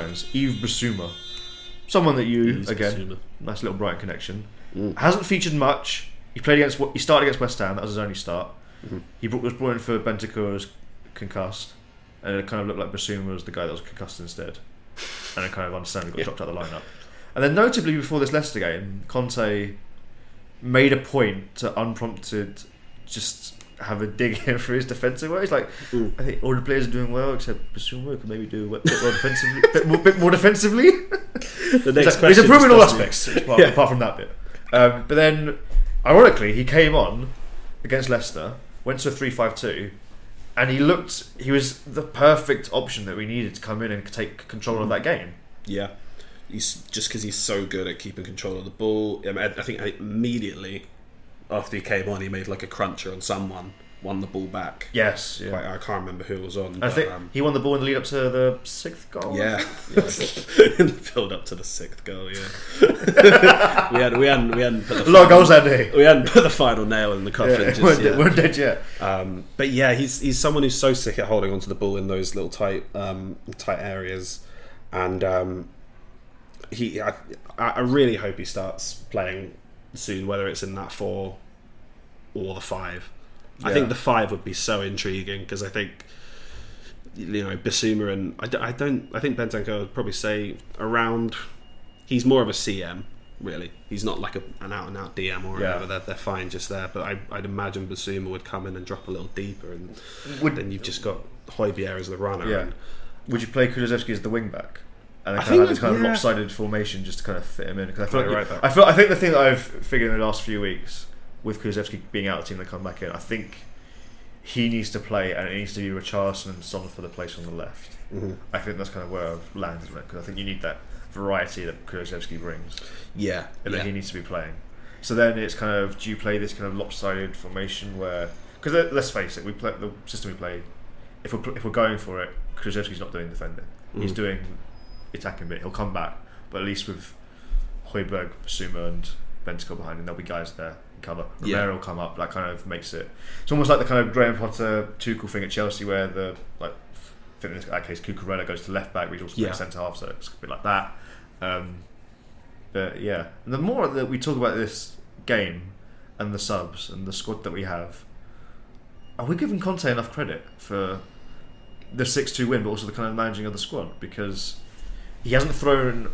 Friends, Yves Bissouma, someone that you Yves again, Bissouma. nice little Brighton connection, mm. hasn't featured much. He played against he started against West Ham. That was his only start. Mm-hmm. He brought, was brought in for Bentancur as concussed, and it kind of looked like Bissouma was the guy that was concussed instead, and it kind of understandably got dropped out of the lineup. And then notably before this Leicester game, Conte made a point to unprompted just have a dig in for his defensive work. He's like, I think all the players are doing well except Bissouma could maybe do a bit more defensively. bit, more, bit more defensively. The He's next like- question he's improving all aspects, apart, apart from that bit. Um, but then, ironically, he came on against Leicester, went to a 3 5 2, and he looked, he was the perfect option that we needed to come in and take control of that game. Yeah, he's just because he's so good at keeping control of the ball. I, mean, I I think immediately after he came on, he made like a cruncher on someone, won the ball back. Yes, yeah. Like, I can't remember who was on. I but, think um, he won the ball in the lead up to the sixth goal. yeah, in the build up to the sixth goal. Yeah, we had we hadn't we hadn't put the A lot of final- goals that day. We hadn't put the final nail in the coffin. Yeah, just yet. weren't dead yet. Um, but yeah, he's he's someone who's so sick at holding onto the ball in those little tight um, tight areas, and um, he I, I really hope he starts playing soon, whether it's in that four or the five. I think the five would be so intriguing because I think you know Bissouma and I, don't- I don't I think Bentancur would probably say around. He's more of a CM. Really, he's not like a, an out and out DM or Yeah. whatever. They're, they're fine just there, but I, I'd imagine Bissouma would come in and drop a little deeper, and Would- then you've just got Højbjerg as the runner. Yeah. and- Would you play Kulusevski as the wing back? And then I kind of think have this kind of lopsided formation just to kind of fit him in. Because I feel like right, I feel I think the thing that I've figured in the last few weeks with Kulusevski being out of the team and come back in, I think he needs to play and it needs to be Richarlison and Son for the place on the left. Mm-hmm. I think that's kind of where I've landed on it because I think you need that variety that Kulusevski brings, yeah, and yeah. then he needs to be playing. So then it's kind of do you play this kind of lopsided formation where because let's face it, we play the system we play. If we're if we're going for it, Kulusevski's not doing defending. He's Mhm. doing attacking bit. He'll come back, but at least with Højbjerg, Bissouma, and Bentancur behind him, there'll be guys there in cover. Yeah. Romero will come up. That kind of makes it. It's almost like the kind of Graham Potter Tuchel thing at Chelsea, where the like. I think in that case, Cucurella goes to left back, he's also Yeah. centre half, so it's a bit like that. Um, but yeah, and the more that we talk about this game and the subs and the squad that we have, are we giving Conte enough credit for the six-two win, but also the kind of managing of the squad because he hasn't thrown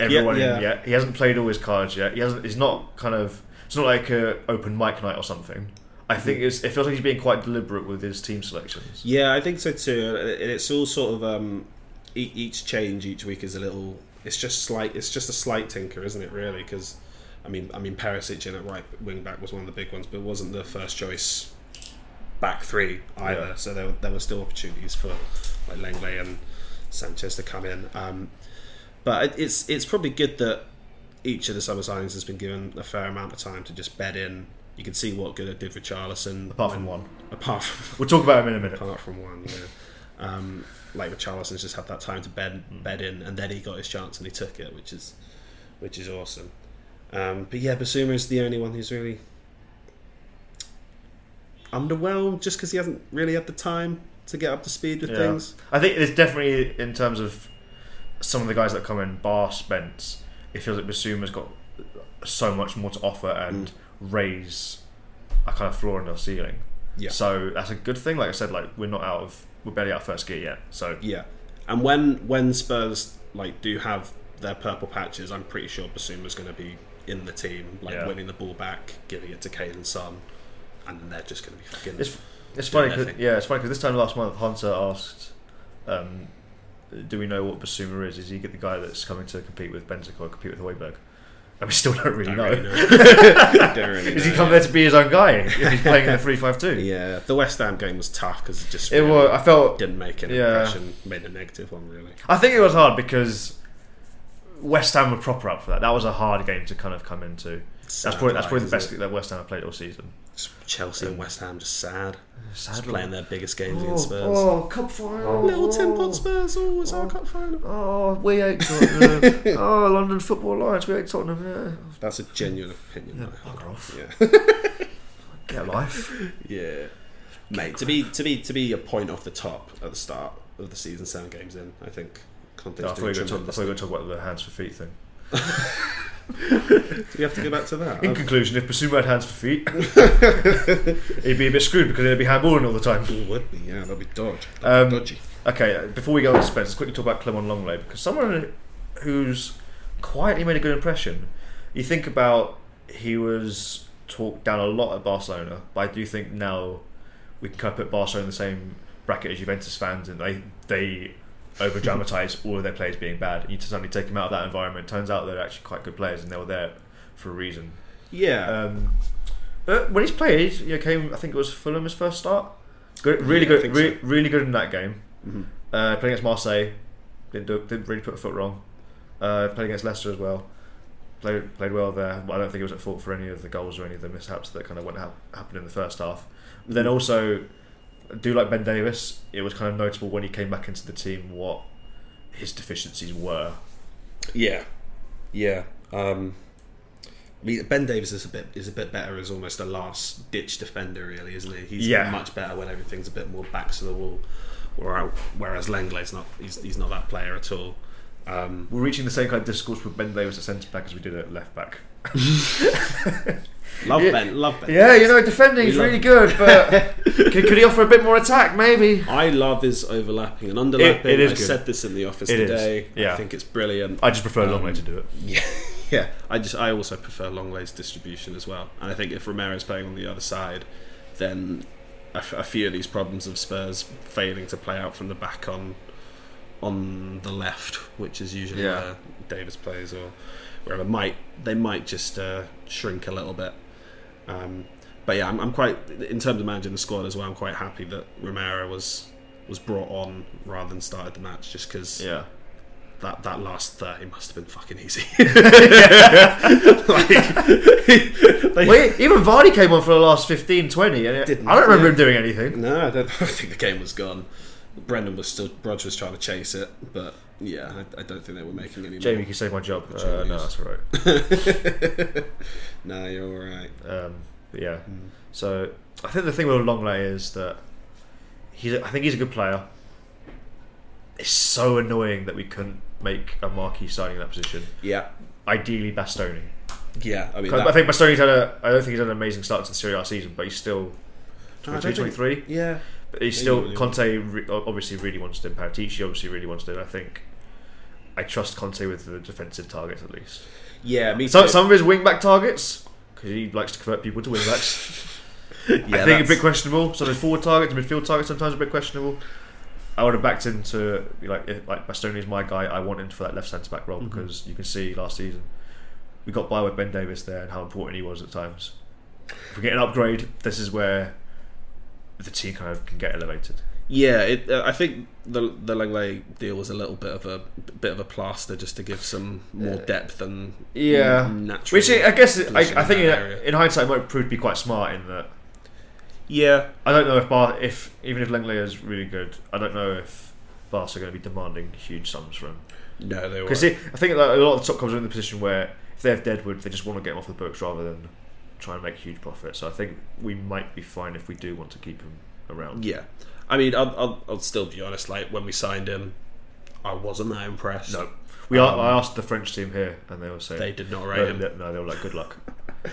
everyone Yeah, in yet. He hasn't played all his cards yet. He hasn't. He's not kind of. It's not like a open mic night or something. I think it's, it feels like he's being quite deliberate with his team selections. Yeah, I think so too. And It's all sort of um, each change each week is a little. It's just slight. It's just a slight tinker, isn't it? Really, because I mean, I mean, Perisic in at right wing back was one of the big ones, but it wasn't the first choice back three either. Yeah. So there, were- there were still opportunities for like Lenglet and Sanchez to come in. Um, but it's it's probably good that each of the summer signings has been given a fair amount of time to just bed in. You can see what good it did for Charlison. Apart from one. Apart from We'll talk about him in a minute. apart from one, yeah. Um, like with Charlison's just had that time to bed bed in, and then he got his chance and he took it, which is which is awesome. Um, but yeah, Bissouma is the only one who's really underwhelmed, just because he hasn't really had the time to get up to speed with Yeah. things. I think it's definitely in terms of some of the guys that come in, bar Spence. It feels like Bissouma's got so much more to offer and mm. raise a kind of floor in the ceiling. Yeah. So that's a good thing. Like I said, like we're not out of we're barely out of first gear yet. So Yeah, And when when Spurs like do have their purple patches, I'm pretty sure Bissouma's going to be in the team, like Yeah. winning the ball back, giving it to Kane and Son, and then they're just going to be fucking. It's it's funny, 'cause- yeah, it's funny because this time last month, Hunter asked, um, "Do we know what Bissouma is? Is he the guy that's coming to compete with Bentancur or compete with Højbjerg?" And we still don't really Don't know. really know. Don't really Is he know, come yeah. there to be his own guy if he's playing in the three-five-two? Yeah, the West Ham game was tough because it just It really was. I felt. didn't make an yeah. impression, made a negative one really. I think it was hard because West Ham were proper up for that. That was a hard game to kind of come into. That's probably that's probably the best isn't that West Ham have played all season. Just Chelsea and West Ham just sad, just Sad playing their biggest games Oh, against Spurs. oh, cup final. Little tin pot oh. Spurs, oh, it's our cup final. Oh, we hate Tottenham. oh, London Football Alliance, we hate Tottenham. Yeah. That's a genuine opinion. though. Bugger off. Yeah. Get a life. Yeah, mate. To be to be to be a point off the top at the start of the season, seven games in, I think Conte's I thought we doing were going to talk, I thought we were gonna talk about the hands for feet thing. Do we have to go back to that? In conclusion, if Bissouma had hands for feet, he'd be a bit screwed because he'd be handballing all the time. It would be, yeah, that'd be dodge. Um, dodgy. Okay, uh, before we go on to Spence, let's quickly talk about Clement Lenglet because someone who's quietly made a good impression. You think about he was talked down a lot at Barcelona, but I do think now we can kind of put Barcelona in the same bracket as Juventus fans, and they they over dramatize all of their players being bad. You suddenly take them out of that environment. Turns out they're actually quite good players, and they were there for a reason. Yeah, Um, but when he's played, you know, came I think it was Fulham his first start. Good, really Yeah, good, re- so. really good in that game. Mhm. Uh, playing against Marseille, didn't do, didn't really put a foot wrong. Uh, played against Leicester as well. Played played well there. I don't think he was at fault for any of the goals or any of the mishaps that kind of went hap- happened in the first half. But then also, I do like Ben Davies. It was kind of notable when he came back into the team what his deficiencies were. yeah, yeah. Um, I mean, Ben Davies is a bit is a bit better as almost a last ditch defender, really, isn't he? He's Yeah. much better when everything's a bit more backs to the wall. Whereas, whereas Lenglet's not. He's, he's not that player at all. Um, We're reaching the same kind of discourse with Ben Davies at centre back as we did at left back. love Yeah. Ben. Love Ben. Yeah, you know, defending is We love really good, but could, could he offer a bit more attack? Maybe. I love his overlapping and underlapping. It- it is I good. said this in the office It is, today. yeah. I think it's brilliant. I just prefer Um, Lenglet to do it. Yeah, yeah. I just I also prefer long Lenglet's distribution as well, and I think if Romero's playing on the other side, then a, f- a few of these problems of Spurs failing to play out from the back on on the left, which is usually Yeah. where Davies plays or wherever, might they might just uh, shrink a little bit. Um, but yeah, I'm, I'm quite in terms of managing the squad as well. I'm quite happy that Romero was was brought on rather than started the match, just because Yeah. that that last thirty must have been fucking easy. like, Well, even Vardy came on for the last 15, 20, and it- I don't remember yeah. him doing anything. no, I don't I think the game was gone. Brendan was still Brodge was trying to chase it, but yeah, I, I don't think they were making any. Jamie, more. can you save my job? Uh, no, that's all right. no, you're all right. Um, yeah. Hmm. So I think the thing with Lenglet is that he's. I think he's a good player. It's so annoying that we couldn't make a marquee signing in that position. Yeah, Ideally, Bastoni. yeah. I mean, that- I think Bastoni's had a. I don't think he's had an amazing start to the Serie A season, but he's still I don't 22, think- 23. Yeah, he's still Conte re- obviously really wants to him. Paratici obviously really wants him. I think I trust Conte with the defensive targets at least. yeah. Me So, too. some of his wing back targets because he likes to convert people to wing backs. yeah, I think a bit questionable. Some of his forward targets, midfield targets, sometimes a bit questionable. I would have backed him to like if, like Bastoni's my guy. I want him for that left centre back role Mm-hmm. because you can see last season we got by with Ben Davies there and how important he was at times. If we get an upgrade, this is where the team kind of can get elevated. Yeah, it, uh, I think the the Lenglet deal was a little bit of a bit of a plaster just to give some more depth and Yeah. natural. Which I guess I, I think in in, in hindsight it might prove to be quite smart in that yeah, I don't know if Bar if even if Lenglet is really good, I don't know if Barca are going to be demanding huge sums from him. no, they were. Because I think that a lot of the top clubs are in the position where if they have Deadwood, they just want to get him off the books rather than try and make huge profit. So I think we might be fine if we do want to keep him around. Yeah, I mean, I'll, I'll, I'll still be honest. Like when we signed him, I wasn't that impressed. No, we are, I asked the French team here, and they were saying Um, they did not no, rate him. they- no, they were like good luck.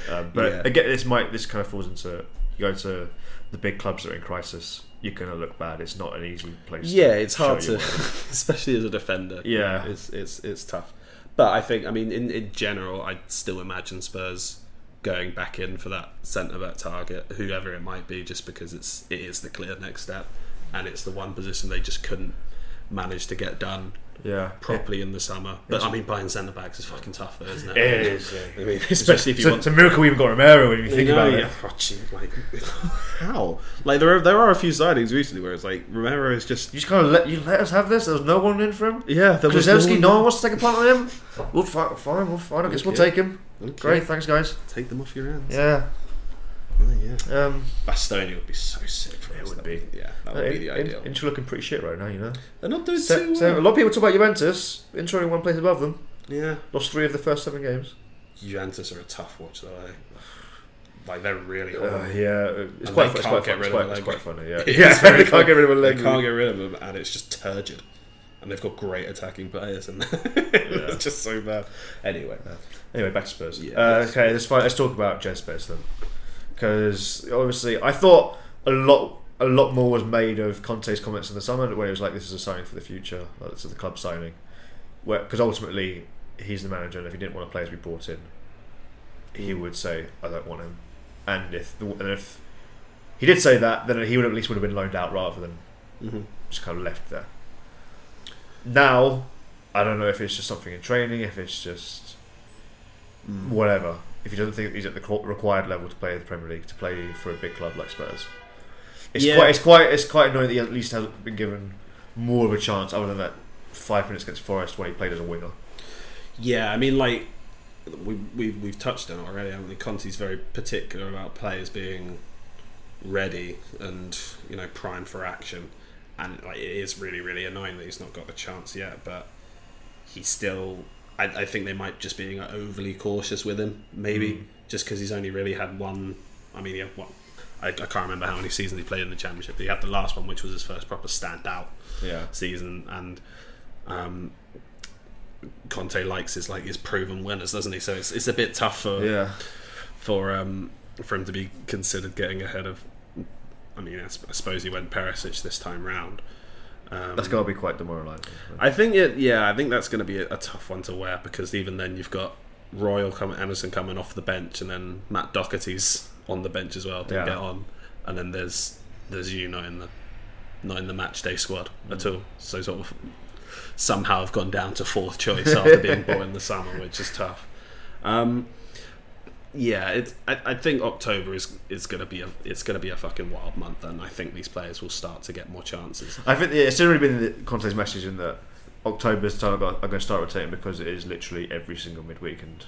Um, but Yeah. again, this might this kind of falls into you go to the big clubs that are in crisis. you're gonna look bad. It's not an easy place. Yeah, it's hard to, especially as a defender. Yeah. it's it's it's tough. But I think, I mean, in, in general, I still imagine Spurs going back in for that centre back target, whoever it might be, just because it's it is the clear next step, and it's the one position they just couldn't manage to get done Yeah, properly in the summer. But I mean, buying centre backs is fucking tough, though, isn't it? It is. yeah. I mean, especially if you It's, a, want it's a miracle we even got Romero when you think you know, about yeah. it. Oh, gee, like, how? Like there are there are a few sightings recently where it's like Romero is just You just kind of let you let us have this. There's no one in for him. yeah. There was no, one- wants to take a punt on him. We'll fi- fine, we'll fine. I guess we'll take him. Okay. Great, thanks guys. Take them off your hands. Yeah, yeah. um, Bastoni would be so sick. For It us. would That be. Yeah, that would be the In- ideal. Inter looking pretty shit right now, you know. They're not doing So, too so a lot of people talk about Juventus. Inter only one place above them. Yeah, Lost three of the first seven games. Juventus are a tough watch though. Eh? Like they're really Uh, horrible. yeah, it's And quite, they it's can't quite, get fun. rid It's of quite, it's quite funny. Yeah, It's yeah, very they can't get rid of a leg. They can't get rid of them, and it's just turgid. And they've got great attacking players, and it's just so bad. Anyway, Anyway, back to Spurs. Yeah, uh, okay, let's, let's talk about Djed Spence then, because obviously I thought a lot, a lot more was made of Conte's comments in the summer when it was like, "This is a signing for the future. Like, this is the club signing," because ultimately he's the manager, and if he didn't want a player to be brought in, he would say, "I don't want him." And if the, and if he did say that, then he would at least would have been loaned out rather than Mhm. just kind of left there. Now, I don't know if it's just something in training, if it's just whatever. If he doesn't think he's at the required level to play in the Premier League, to play for a big club like Spurs, it's Yeah. quite it's quite it's quite annoying that he at least hasn't been given more of a chance other than that five minutes against Forest when he played as a winger. Yeah, I mean, like we we we've touched on it already. I mean, Conte's very particular about players being ready and you know primed for action, and like it is really really annoying that he's not got the chance yet. But he's still. I, I think they might just be being overly cautious with him, maybe just because he's only really had one. I mean, yeah, what I, I can't remember how many seasons he played in the championship. But he had the last one, which was his first proper standout Yeah, season, and um, Conte likes his like his proven winners, doesn't he? So it's it's a bit tough for yeah. for um, for him to be considered getting ahead of. I mean, I suppose he went Perisic this time round. Um, That's got to be quite demoralising. I think it. Yeah, I think that's going to be a, a tough one to wear because even then you've got Royal coming, Emerson coming off the bench, and then Matt Doherty's on the bench as well to Yeah. get on, and then there's there's you not in the not in the match day squad at all. So sort of somehow have gone down to fourth choice after being bought in the summer, which is tough. Um, yeah, it's. I, I think October is is going to be a it's to be a fucking wild month, and I think these players will start to get more chances. I think yeah, it's generally been the Conte's message in that October's time I'm going to start rotating because it is literally every single midweek and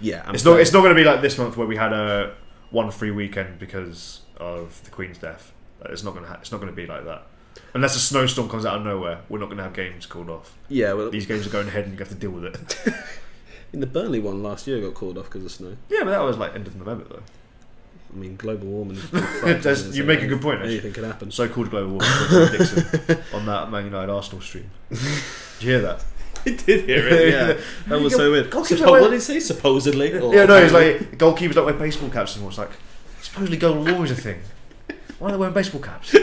Yeah, and It's not. It's not going to be like this month where we had a one free weekend because of the Queen's death. It's not going to. Ha- it's not going to be like that. Unless a snowstorm comes out of nowhere, we're not going to have games called off. Yeah, well, These games are going ahead, and you have to deal with it. in the Burnley one last year got called off because of snow. yeah, but that was like end of November though. I mean, global warming. Is That's- you make a good point, actually. Anything can happen. So-called global warming Dixon on that Man United Arsenal stream. Did you hear that? I did hear it. Yeah, that was so weird. Goalkeepers Suppo- don't wear- what did he say? Supposedly. Or- oh, Yeah, no. He's like goalkeepers don't wear baseball caps anymore. It's like supposedly global warming's a thing. Why are they wearing baseball caps?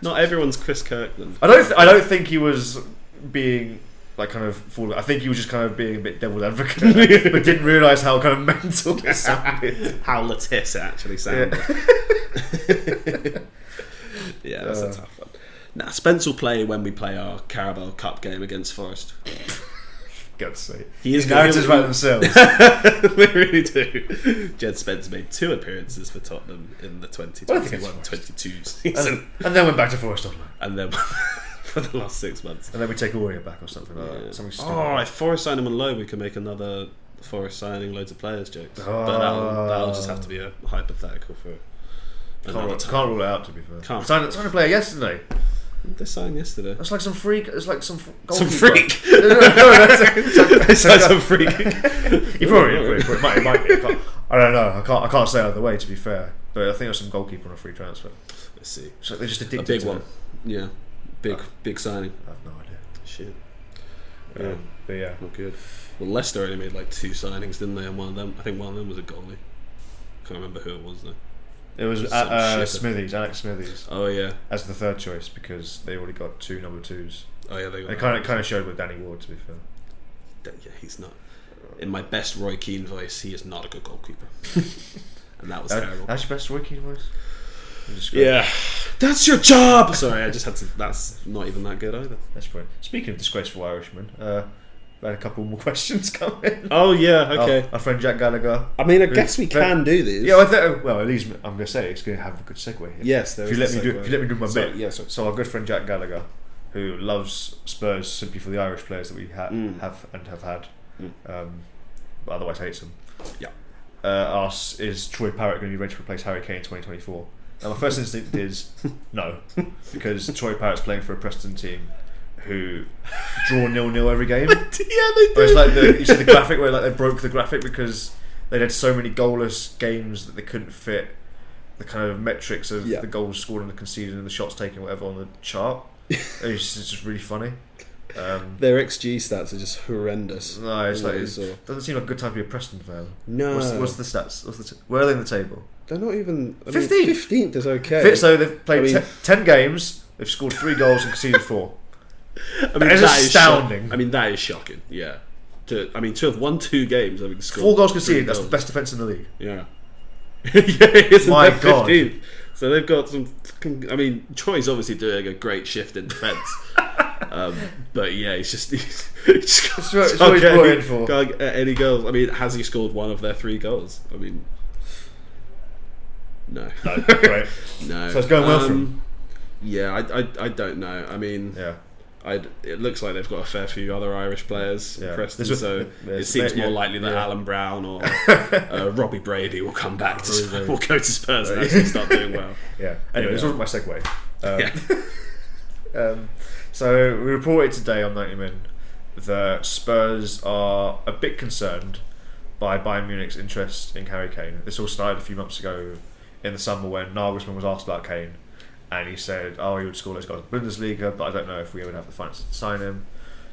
not everyone's Chris Kirkland. I don't. Th- I don't think he was being like kind of full. I think he was just kind of being a bit devil's advocate, but didn't realise how kind of mental it sounded. How Latisse actually sounded. Yeah, that's Uh. a tough one. Nah, Spence will play when we play our Carabao Cup game against Forest. Got to say, He is narratives about themselves. they really do. Djed Spence made two appearances for Tottenham in the Well, I think it's 2021-22 season, and, and then went back to Forest Online. and then for the last six months. And then we take Aurea back or something like that. Something stupid. Oh, if Forest sign him on loan, we can make another Forest signing loads of players jokes. But that'll, that'll just have to be a hypothetical for can't, another rule, time. can't rule it out to be fair. Can't. Signed, signed a player yesterday. They signed yesterday. That's like some freak. It's like some f- Some goalkeeper. freak. no, no, no, that's They signed some freak. He probably, probably, probably might, he might be. I, can't, I don't know. I can't. I can't say either way. To be fair, but I think there's some goalkeeper on a free transfer. Let's see. So they're just A addicted. big to one. It. Yeah. Big, big signing. I have no idea. Shit. Yeah. But yeah, Not good. Well, Leicester only made like two signings, didn't they? And one of them, I think one of them was a goalie. Can't remember who it was though. It was uh, Some uh, shit. Smithies, Alex Smithies, Oh yeah. as the third choice because they already got two number twos. Oh yeah. They got It kind of kind of showed with Danny Ward, to be fair. Yeah, he's not. In my best Roy Keane voice, he is not a good goalkeeper. and that was That- terrible. that's your best Roy Keane voice. Yeah, that's your job. Sorry, I just had to. That's not even that good either. that's brilliant. Speaking of disgraceful Irishmen, uh, we had a couple more questions coming. Oh yeah, okay. Our, our friend Jack Gallagher. I mean, I guess we can do these. Yeah, I think. Well, at least I'm going to say it's going to have a good segue. Here. Yes, there if you let the me do, if you let me do my So- bit. yeah, so- So our good friend Jack Gallagher, who loves Spurs simply for the Irish players that we ha- Mm. have and have had, Mm. um, but otherwise hates them. Yeah. Uh, asks, is Troy Parrott going to be ready to replace Harry Kane in 2024? Now, my first instinct is no, because Troy Parrott's playing for a Preston team who draw nil nil every game. yeah, they do. Whereas like the you see the graphic where like they broke the graphic because they had so many goalless games that they couldn't fit the kind of metrics of Yeah. the goals scored and the conceded and the shots taken whatever on the chart. it's just really funny. Um, Their XG stats are just horrendous. no, it's like it Always, uh, doesn't seem like a good time to be a Preston fan. No, What's, what's the stats? What's the t- where are they in the table? they're not even. 15th. Fifteenth is okay. Fit- So they've played I mean- te- ten games. They've scored three goals and conceded four. I mean, that is shock- astounding. I mean, that is shocking. Yeah. To, I mean, to have won two games, having scored Four goals conceded. That's the best defence in the league. Yeah. yeah, it's My God. 15th. So they've got some. I mean, Troy's obviously doing a great shift in defence. um, but yeah, he's just. He's, he's just That's what- that's can't what he's get any, in for. can't get any goals. I mean, has he scored one of their three goals? I mean, no. No, great. No. So it's going well for Um, Yeah, I, I, I don't know. I mean, Yeah. I'd, it looks like they've got a fair few other Irish players. Yeah. Preston, was- so it seems more likely that yeah. Alan Browne or uh, Robbie Brady will come back to Spurs, will go to Spurs and actually start doing well. Yeah. Anyway, this wasn't my segue. Um, Yeah. Um, so we reported today on 90 Min that Spurs are a bit concerned by Bayern Munich's interest in Harry Kane. This all started a few months ago in the summer when Nagelsmann was asked about Kane, and he said, "Oh, he would score those goals in Bundesliga, but I don't know if we would have the finances to sign him."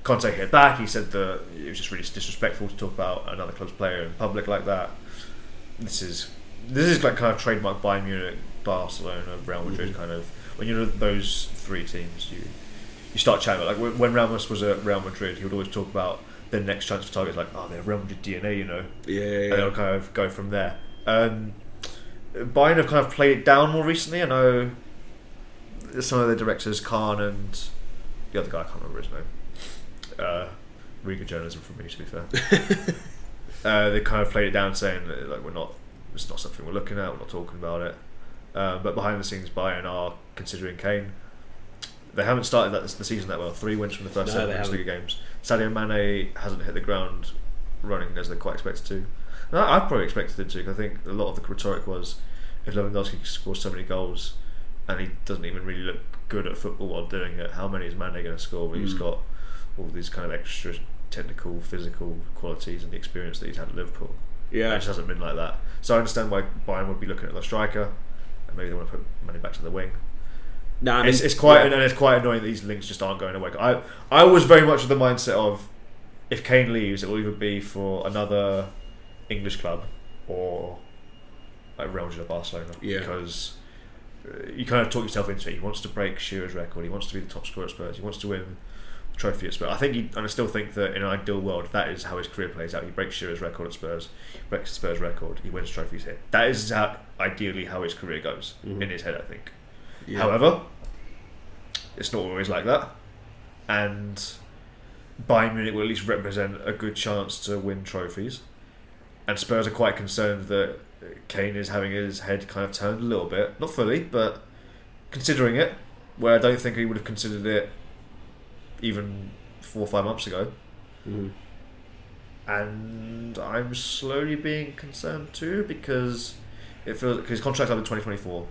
Conte hit back. He said that it was just really disrespectful to talk about another club's player in public like that. This is this is like kind of trademark Bayern Munich, Barcelona, Real Madrid kind of. When you're those three teams, you you start chatting about like when- Ramos was at Real Madrid, he would always talk about the next transfer targets, like oh, they're Real Madrid DNA, you know, Yeah, yeah, and they'll kind of go from there. Um, Bayern have kind of played it down more recently. I know some of the directors, Kahn and the other guy, I can't remember his name. Uh, Riga journalism from me, to be fair. uh, they kind of played it down, saying that like we're not, it's not something we're looking at, we're not talking about it. Um, but behind the scenes, Bayern are considering Kane. They haven't started that the season that well. Three wins from the first No, seven Bundesliga games. Sadio Mane hasn't hit the ground running as they quite expected to. And I, I probably expected him to. I think a lot of the rhetoric was if Lewandowski scores so many goals and he doesn't even really look good at football while doing it, how many is Mane going to score when he's hmm. got all these kind of extra technical, physical qualities and the experience that he's had at Liverpool? Yeah. It just hasn't been like that. So I understand why Bayern would be looking at the striker and maybe they want to put money back to the wing. No, I mean, it's, it's quite yeah. and it's quite annoying that these links just aren't going away. I I was very much of the mindset of if Kane leaves, it will either be for another English club or like Real Madrid or Barcelona. Yeah. Because uh, you kind of talk yourself into it. He wants to break Shearer's record. He wants to be the top scorer at Spurs. He wants to win the trophy at Spurs. I think, he, and I still think that in an ideal world, that is how his career plays out. He breaks Shearer's record at Spurs, he breaks the Spurs record, he wins trophies here. That is how, ideally how his career goes Mhm. in his head. I think. Yeah. However, it's not always like that, and Bayern Munich will at least represent a good chance to win trophies. And Spurs are quite concerned that Kane is having his head kind of turned a little bit, not fully, but considering it, where I don't think he would have considered it even four or five months ago. Mhm. And I'm slowly being concerned too because it feels because his contract's up in 2024,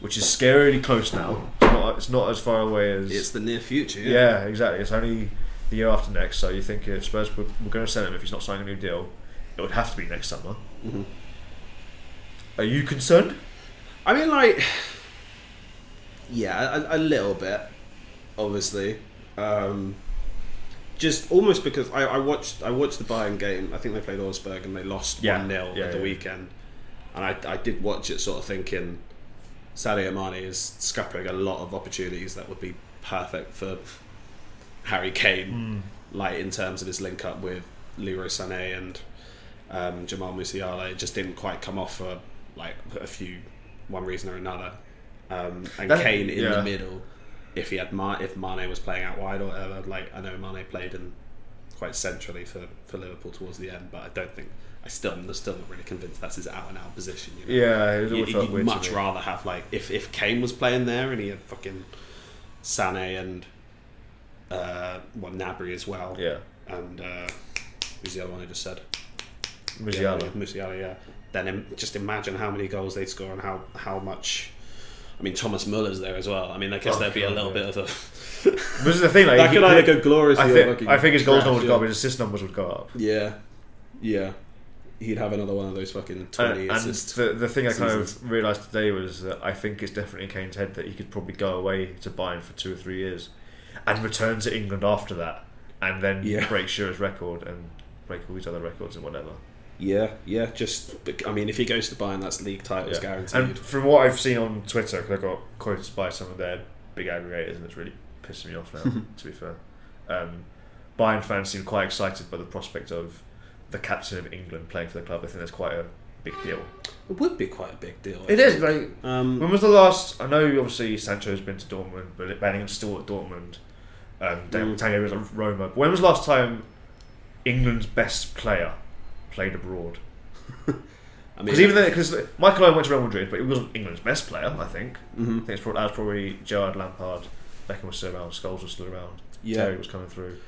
which is scarily close now. It's not, it's not as far away as It's the near future. Yeah. yeah, exactly. It's only the year after next, so you think if Spurs were, were going to sell him if he's not signing a new deal, it would have to be next summer. Mhm. Are you concerned? I mean, like, yeah, a, a little bit, obviously. Um, just almost because I, I watched I watched the Bayern game. I think they played Augsburg and they lost Yeah, one 0 yeah, at the yeah. weekend. and I, I did watch it, sort of thinking Sadio Mane is scrapping a lot of opportunities that would be perfect for Harry Kane, like in terms of his link up with Leroy Sané and um, Jamal Musiala. It just didn't quite come off for like a few one reason or another. Um, and That- Kane in yeah. the middle, if he had Ma- if Mane was playing out wide or whatever, like I know Mane played in quite centrally for, for Liverpool towards the end, but I don't think I still I'm still not really convinced that's his out and out position. You know? Yeah, it You, felt would much rather have like if if Kane was playing there and he had fucking Sané and uh, what Gnabry as well, Yeah, and uh, who's the other one I just said? Musiala. Yeah, Musiala, yeah. Then just imagine how many goals they'd score and how, how much. I mean, Thomas Muller's there as well. I mean, I guess Oh, there'd be a little yeah. bit of a. This is the thing. Like, that could either go gloriously I think, I think his goals numbers would go up, his assist numbers would go up. Yeah, yeah. He'd have another one of those fucking And, twenty and assists. the, the thing I kind of realised today was that I think it's definitely in Kane's head that he could probably go away to Bayern for two or three years and return to England after that and then Yeah. break Shearer's record and break all these other records and whatever. Yeah, yeah. Just, I mean, if he goes to Bayern, that's league titles Yeah. guaranteed. And from what I've seen on Twitter, because I got quoted by some of their big aggregators, and it's really pissing me off now. to be fair, um, Bayern fans seem quite excited by the prospect of the captain of England playing for the club. I think that's quite a big deal. it would be quite a big deal. I It is think. like Um, when was the last? I know obviously Sancho's been to Dortmund, but Bellingham's still at Dortmund. Um, Mm. Tango was at Roma. But when was the last time England's best player played abroad? I mean, Because even because Michael Owen went to Real Madrid, but he wasn't England's best player. I think. Mhm. I think it's probably, that was probably Gerrard, Lampard, Beckham was still around, Scholes was still around, Yeah. Terry was coming through.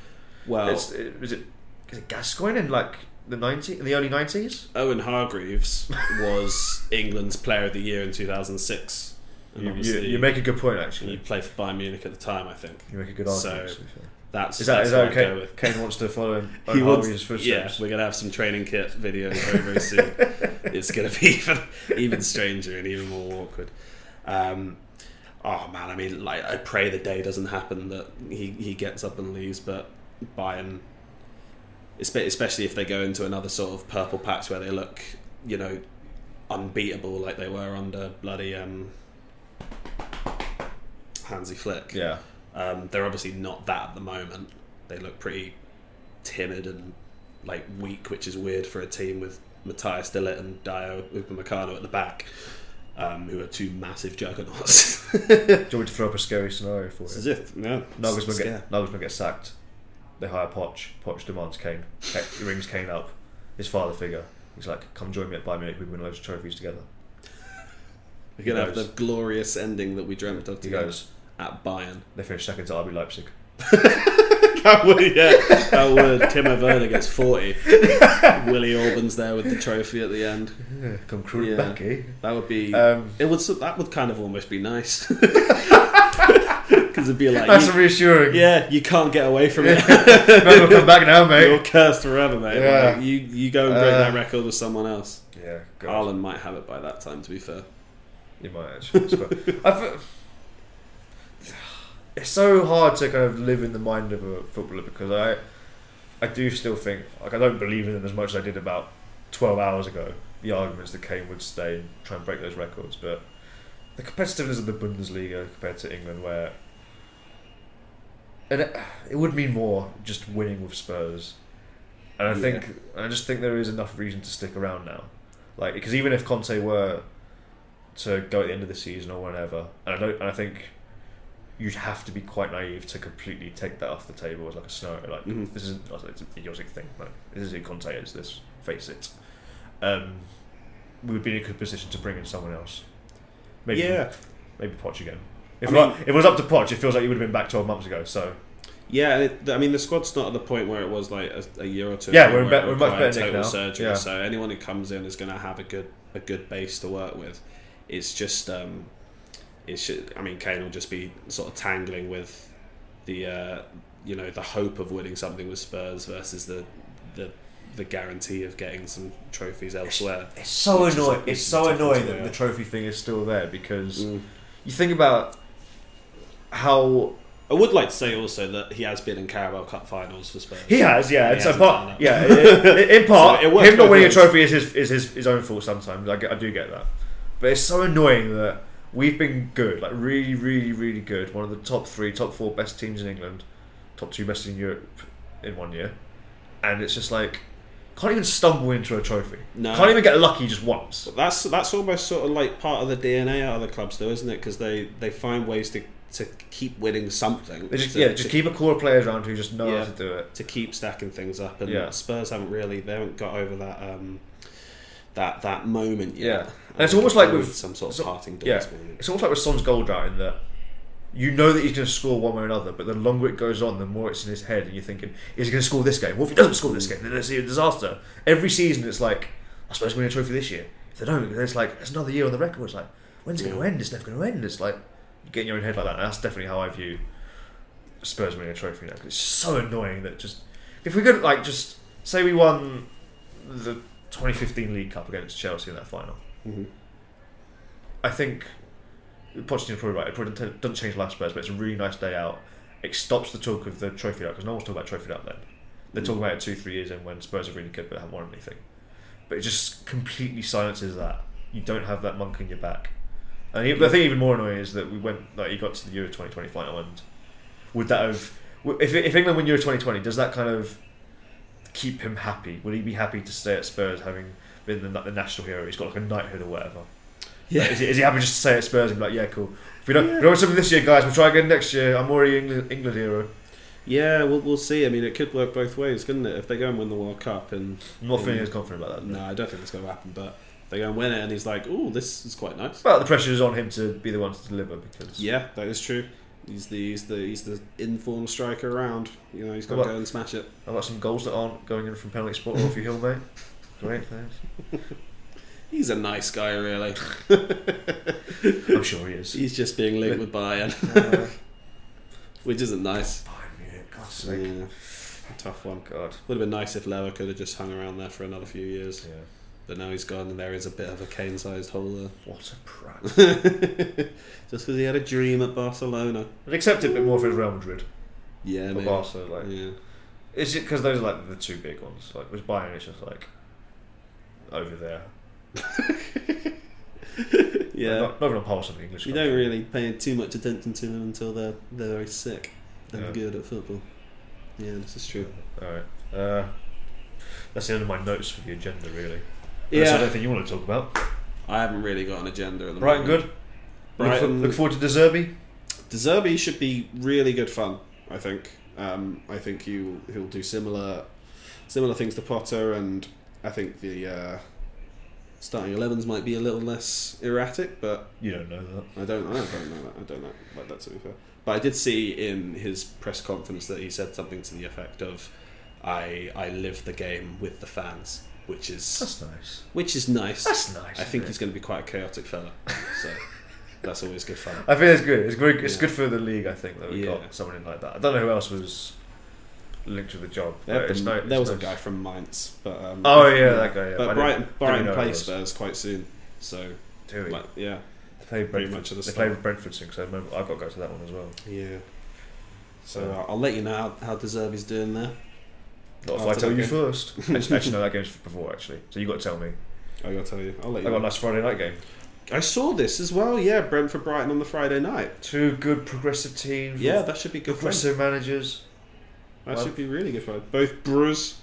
well, It's, it, was it is it Gascoigne in like the ninety in the early nineties? Owen Hargreaves was England's Player of the Year in 2006. And You, you, you make a good point actually. he played for Bayern Munich at the time, I think. You make a good So, argument. be. That's Is that that's is that what go okay? with. Kane wants to follow him. He Owen wants- yeah, we're gonna have some training kit videos very very soon. it's gonna be even even stranger and even more awkward. Um, oh man, I mean, like I pray the day doesn't happen that he he gets up and leaves, but Bayern, especially if they go into another sort of purple patch where they look, you know, unbeatable like they were under bloody um, Hansi Flick. Yeah. Um, they're obviously not that at the moment. They look pretty timid and like weak, which is weird for a team with Matthijs de Ligt and Dayot Upamecano at the back, um, who are two massive juggernauts. Do you want me to throw up a scary scenario for you? is it. Yeah. Nagelsmann Scare. get gets sacked. They hire Poch. Poch demands Kane. Kane- He rings Kane up. His father figure. He's like, "Come join me at Bayern Munich. We win loads of trophies together." We're gonna have the glorious ending that we dreamt of He together goes. at Bayern. They finish second to RB Leipzig. that would, yeah, that would. Timo Werner gets forty. Willi Orban's there with the trophy at the end. Yeah, come cruising Yeah. back, eh? That would be. Um, it would. That would kind of almost be nice. Because it'd be like, That's you- reassuring. yeah, you can't get away from it. Remember, come back now, mate. You're cursed forever, mate. Yeah. Like, you you go and break Uh, that record with someone else. Yeah, God. Haaland might have it by that time. To be fair, You might actually. It's I feel- it's so hard to kind of live in the mind of a footballer because I, I do still think like I don't believe in them as much as I did about twelve hours ago. The arguments that Kane would stay and try and break those records, but the competitiveness of the Bundesliga compared to England, where and it, it would mean more just winning with Spurs, and I Yeah. think I just think there is enough reason to stick around now, like because even if Conte were to go at the end of the season or whenever. And I don't. And I think you'd have to be quite naive to completely take that off the table as like a scenario. Like Mhm. this isn't. It's an idiotic thing. Like this is who Conte is. Let's face it. Um, we would be in a good position to bring in someone else. Maybe yeah, maybe Poch again. If, I it wa- mean- if it was up to Poch, it feels like you would have been back twelve months ago. So yeah. It, I mean, the squad's not at the point where it was like a, a year or two. Yeah, ago we're in be- we're much better nick total now. surgery. Yeah. So anyone who comes in is going to have a good a good base to work with. It's just um, it should. I mean, Kane will just be sort of tangling with the uh, you know the hope of winning something with Spurs versus the the the guarantee of getting some trophies elsewhere. it's so Which is annoying. like- it's so annoying that the trophy thing is still there because. Mm. you think about how I would like to say also that he has been in Carabao Cup finals for Spurs. He has, yeah. And so part, yeah, in, in part, So him not winning a trophy is his is his, his own fault sometimes. I, get, I do get that, but it's so annoying that we've been good, like really, really, really good. One of the top three, top four best teams in England, top two best in Europe in one year, and it's just like can't even stumble into a trophy. No. Can't even get lucky just once. But that's that's almost sort of like part of the DNA of the clubs, though, isn't it? Because they, they find ways to, to keep winning something. Just, to, yeah, just to, keep a core of players around who just know Yeah. how to do it. to keep stacking things up. And Yeah. Spurs haven't really they haven't got over that um, that that moment yet. Yeah. And it's almost like with- some sort of so- parting Yeah, moment. it's almost like with Son's goal drought in that you know that he's going to score one way or another, but the longer it goes on, the more it's in his head, and you're thinking, is he going to score this game? What if he doesn't score this game? Then it's a disaster. Every season, it's like, I suppose we win a trophy this year. If they don't, then it's like, it's another year on the record. It's like, when's it going to end? It's never going to end. It's like, get in your own head like that. And that's definitely how I view Spurs winning a trophy now. 'cause it's so annoying that just, if we could, like, just say we won the 2015 League Cup against Chelsea in that final. Mhm. I think Pochettino's probably right. It probably doesn't change last Spurs, but it's a really nice day out. It stops the talk of the trophy out because no one's talking about trophy out then. They're talking about it two, three years in when Spurs are really good but haven't won anything. But it just completely silences that. You don't have that monk in your back. And he, the thing even more annoying is that we went like he got to the Euro 2020 final and would that have if if England win Euro 2020 does that kind of keep him happy? Would he be happy to stay at Spurs having been the, the national hero? He's got like a knighthood or whatever. Yeah. Like, is, he, is he happy just to stay at Spurs and be like, yeah, cool. If we don't, if we don't win something this year, guys, we'll try again next year. I'm already England, England hero. Yeah, we'll, we'll see. I mean, it could work both ways, couldn't it? If they go and win the World Cup, and I'm not feeling as confident about that. no, I don't think it's going to happen. But they go and win it, and he's like, "Oh, this is quite nice." But the pressure is on him to be the one to deliver because Yeah, that is true. He's the he's the he's the informed striker around. You know, he's got to go and smash it. I've got some goals that aren't going in from penalty spot or off your hill, mate. Great, thanks. He's a nice guy, really. I'm sure he is. He's just being linked with Bayern, Uh, which isn't nice. Bayern Munich. Yeah, a tough one. God. Would have been nice if Lever could have just hung around there for another few years, Yeah. But now he's gone, and there is a bit of a Kane-sized hole there. What a prat. just because he had a dream at Barcelona. I'd accept it a bit more if it was Real Madrid Yeah, or maybe. Barca. Like, Yeah. Is it because those are like the two big ones? Like with Bayern, it's just like over there. Yeah. Not, not even on par with some English. You country. don't really pay too much attention to them until they're they're very sick and Yeah. good at football. Yeah, this is true. All right. Uh, that's the end of my notes for the agenda, really. Unless I Yeah, don't think you want to talk about. I haven't really got an agenda at the Brighton moment. good. Brighton- Look, for, look forward to De Zerbi. De Zerbi should be really good fun. I think. Um, I think you he'll do similar similar things to Potter, and I think the uh, starting 11s might be a little less erratic, but You don't know that. I don't. I don't know that. I don't know like that to be fair. But I did see in his press conference that he said something to the effect of, "I I live the game with the fans," which is That's nice. which is nice. That's nice. I think he's going to be quite a chaotic fella, so that's always good fun. I think it's good. It's very. It's Yeah. good for the league. I think that we Yeah. got someone in like that. I don't know who else was linked to the job. There, but been- no- there was a guy from Mainz, but um, Oh, yeah, that guy, yeah, but I but didn't- Brighton, Brighton play. Spurs quite soon, so Do we? like, yeah, They played pretty Brentford. much at the they start. played Brentford soon, so I remember I've got to go to that one as well. yeah. So So- uh, I'll let you know how, how De Zerbi's doing there. Not if oh, After I tell you first. actually, actually, no, that game's before actually. So you got to tell me. Oh, I gotta tell you, I'll let I you. got a nice Friday night game. I saw this as well. Yeah, Brentford Brighton on the Friday night. Two good progressive teams. Yeah, that should be good fun. progressive managers. That Well- should be really good fun. Both Brewers.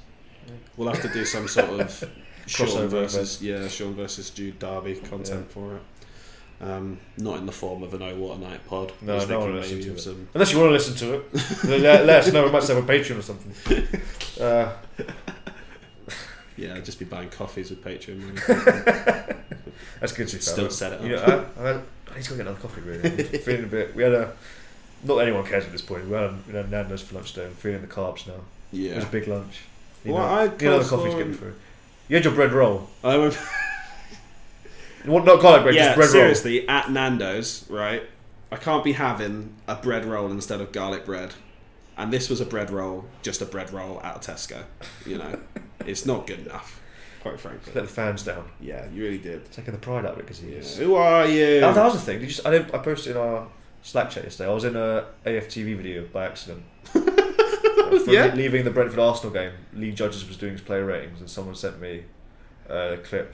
We'll have to do some sort of Sean versus yeah Sean versus Jude Derby content for it. Um, not in the form of an Oh What a Night pod. No, was no one thinking will listen to it. some- Unless you want to listen to it, let, let us know. We might have a Patreon or something. Uh, Yeah, I'd just be buying coffees with Patreon. money. that's good. to Still set it You up. know, I, I, I need to go get another coffee. Really, I'm feeling a bit. We had a. Not that anyone cares at this point. We had, we had Nando's for lunch today. I'm feeling the carbs now. Yeah, It was a big lunch. You Well, know, I get the coleslaw coffee's getting through. You had your bread roll. I went, Not garlic bread, yeah, just bread seriously, at Nando's, right? I can't be having a bread roll instead of garlic bread. And this was a bread roll, just a bread roll out of Tesco. You know, it's not good enough, quite frankly. Let the fans down. Yeah, you really did. Taking the pride out of it because he Yeah. is. Who are you? Oh, that was the thing. Did you? I, didn't, I posted in our Slack chat yesterday. I was in a AFTV video by accident. Yeah? leaving the Brentford Arsenal game, Lee Judges was doing his player ratings, and someone sent me a clip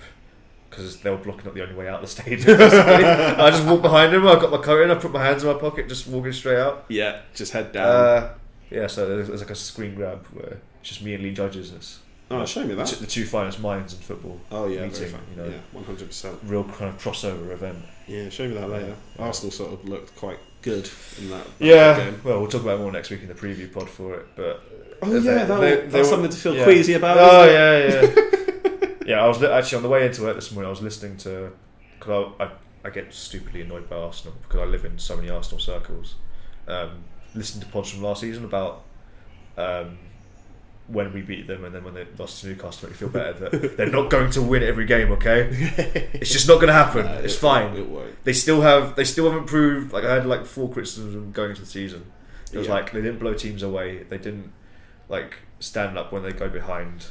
because they were blocking up the only way out of the stadium. I just walked behind him. I got my coat in. I put my hands in my pocket, just walking straight out. Yeah, just head down. Uh, yeah, so there's, there's like a screen grab where it's just me and Lee Judges. And it's oh, show me that. the two finest minds in football. Oh yeah, meeting, you know, yeah, one hundred percent. real kind of crossover event. Yeah, show me that later. Yeah. Arsenal sort of looked quite good in that. that Yeah, game. well, we'll talk about it more next week in the preview pod for it. But Oh They- yeah, that, they- that's they were- something to feel yeah. queasy about. Oh isn't it? yeah, yeah. yeah, I was li- actually on the way into work this morning. I was listening to because I, I I get stupidly annoyed by Arsenal because I live in so many Arsenal circles. Um, listening to pods from last season about um, when we beat them and then when they lost to Newcastle, make me feel better that they're not going to win every game. Okay, it's just not going to happen. Nah, it's it- fine. It. They still have they still haven't proved like I had like four criticisms going into the season. It was Yeah. like they didn't blow teams away. They didn't like stand up when they go behind.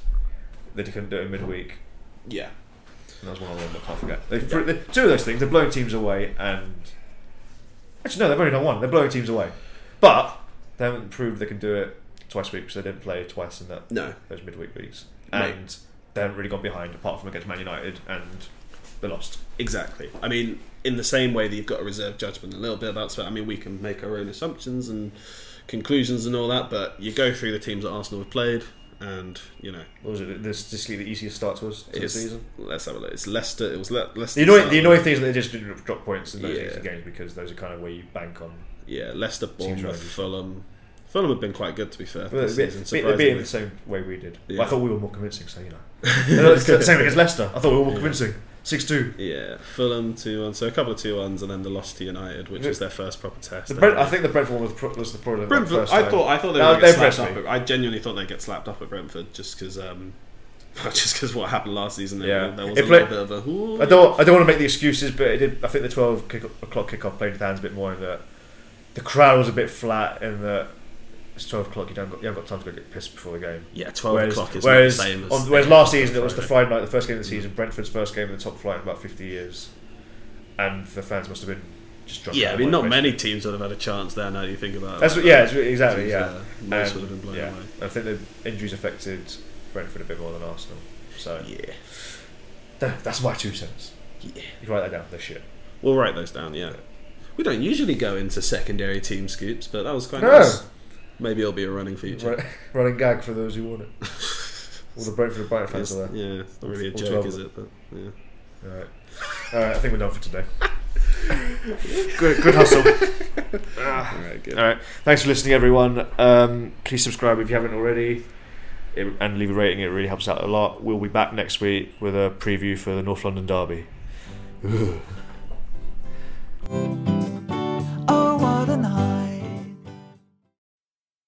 They couldn't do it in midweek. Yeah. And that was one of them I can't forget. They've they, two of those things. They're blowing teams away, and actually no, they've only done one. They're blowing teams away, but they haven't proved they can do it twice a week because they didn't play twice in that No. those midweek weeks, Mate. and they haven't really gone behind apart from against Man United, and they lost. Exactly. I mean, in the same way that you've got to reserve judgment a little bit about Spurs. I mean, we can make our own assumptions and conclusions and all that, but you go through the teams that Arsenal have played, and you know, What was it? This this the easiest start to us to the season. let's have a look. It's Leicester. It was Le- Leicester. The annoying, the annoying thing is that they just didn't drop points in those Yeah. games because those are kind of where you bank on. Yeah, Leicester, Bournemouth. Fulham. Fulham have been quite good to be fair. Well, this season, they're being the same way we did. Yeah. I thought we were more convincing, so you know. Same against Leicester. I thought we were more convincing. Six two. Yeah, Fulham two one. So a couple of two ones, and then the loss to United, which was their first proper test. The Brent, I think the Brentford one was, pro- was the problem. Brentford. First I thought I thought they No, were going to they get slapped up. At, I genuinely thought they'd get slapped up at Brentford just because. Um, just because what happened last season, there- Yeah. there was It a play- little bit of a. "Ooh." I don't. I don't want to make the excuses, but it did. I think the twelve kick, o'clock kickoff played with the hands a bit more in that the crowd was a bit flat in that it's twelve o'clock. You don't got, you haven't got time to go get pissed before the game. Yeah, twelve Whereas, o'clock is whereas, the same as. on, whereas last season it was the Friday. Night, the first game of the season, Brentford's first game in the top flight in about fifty years, and the fans must have been just drunk. Yeah, I mean, not many teams would have had a chance there. Now you think about it. That's what, yeah, it's, exactly. Yeah, Uh, most And, would have been blown yeah. away. I think the injuries affected Brentford a bit more than Arsenal. So Yeah, that, that's my two cents. yeah. You can write that down. They're shit. We'll write those down. Yeah. We don't usually go into secondary team scoops, but that was quite No. nice. Maybe it'll be a running feature. Run- Running gag for those who want it. All the Brentford and Brighton fans It's- are there. yeah, it's not really a joke, is it? But yeah. All right. All right. I think we're done for today. good, good hustle. All right, good. All right. Thanks for listening, everyone. Um, please subscribe if you haven't already, it, and leave a rating. It really helps out a lot. We'll be back next week with a preview for the North London Derby. Oh, what a night.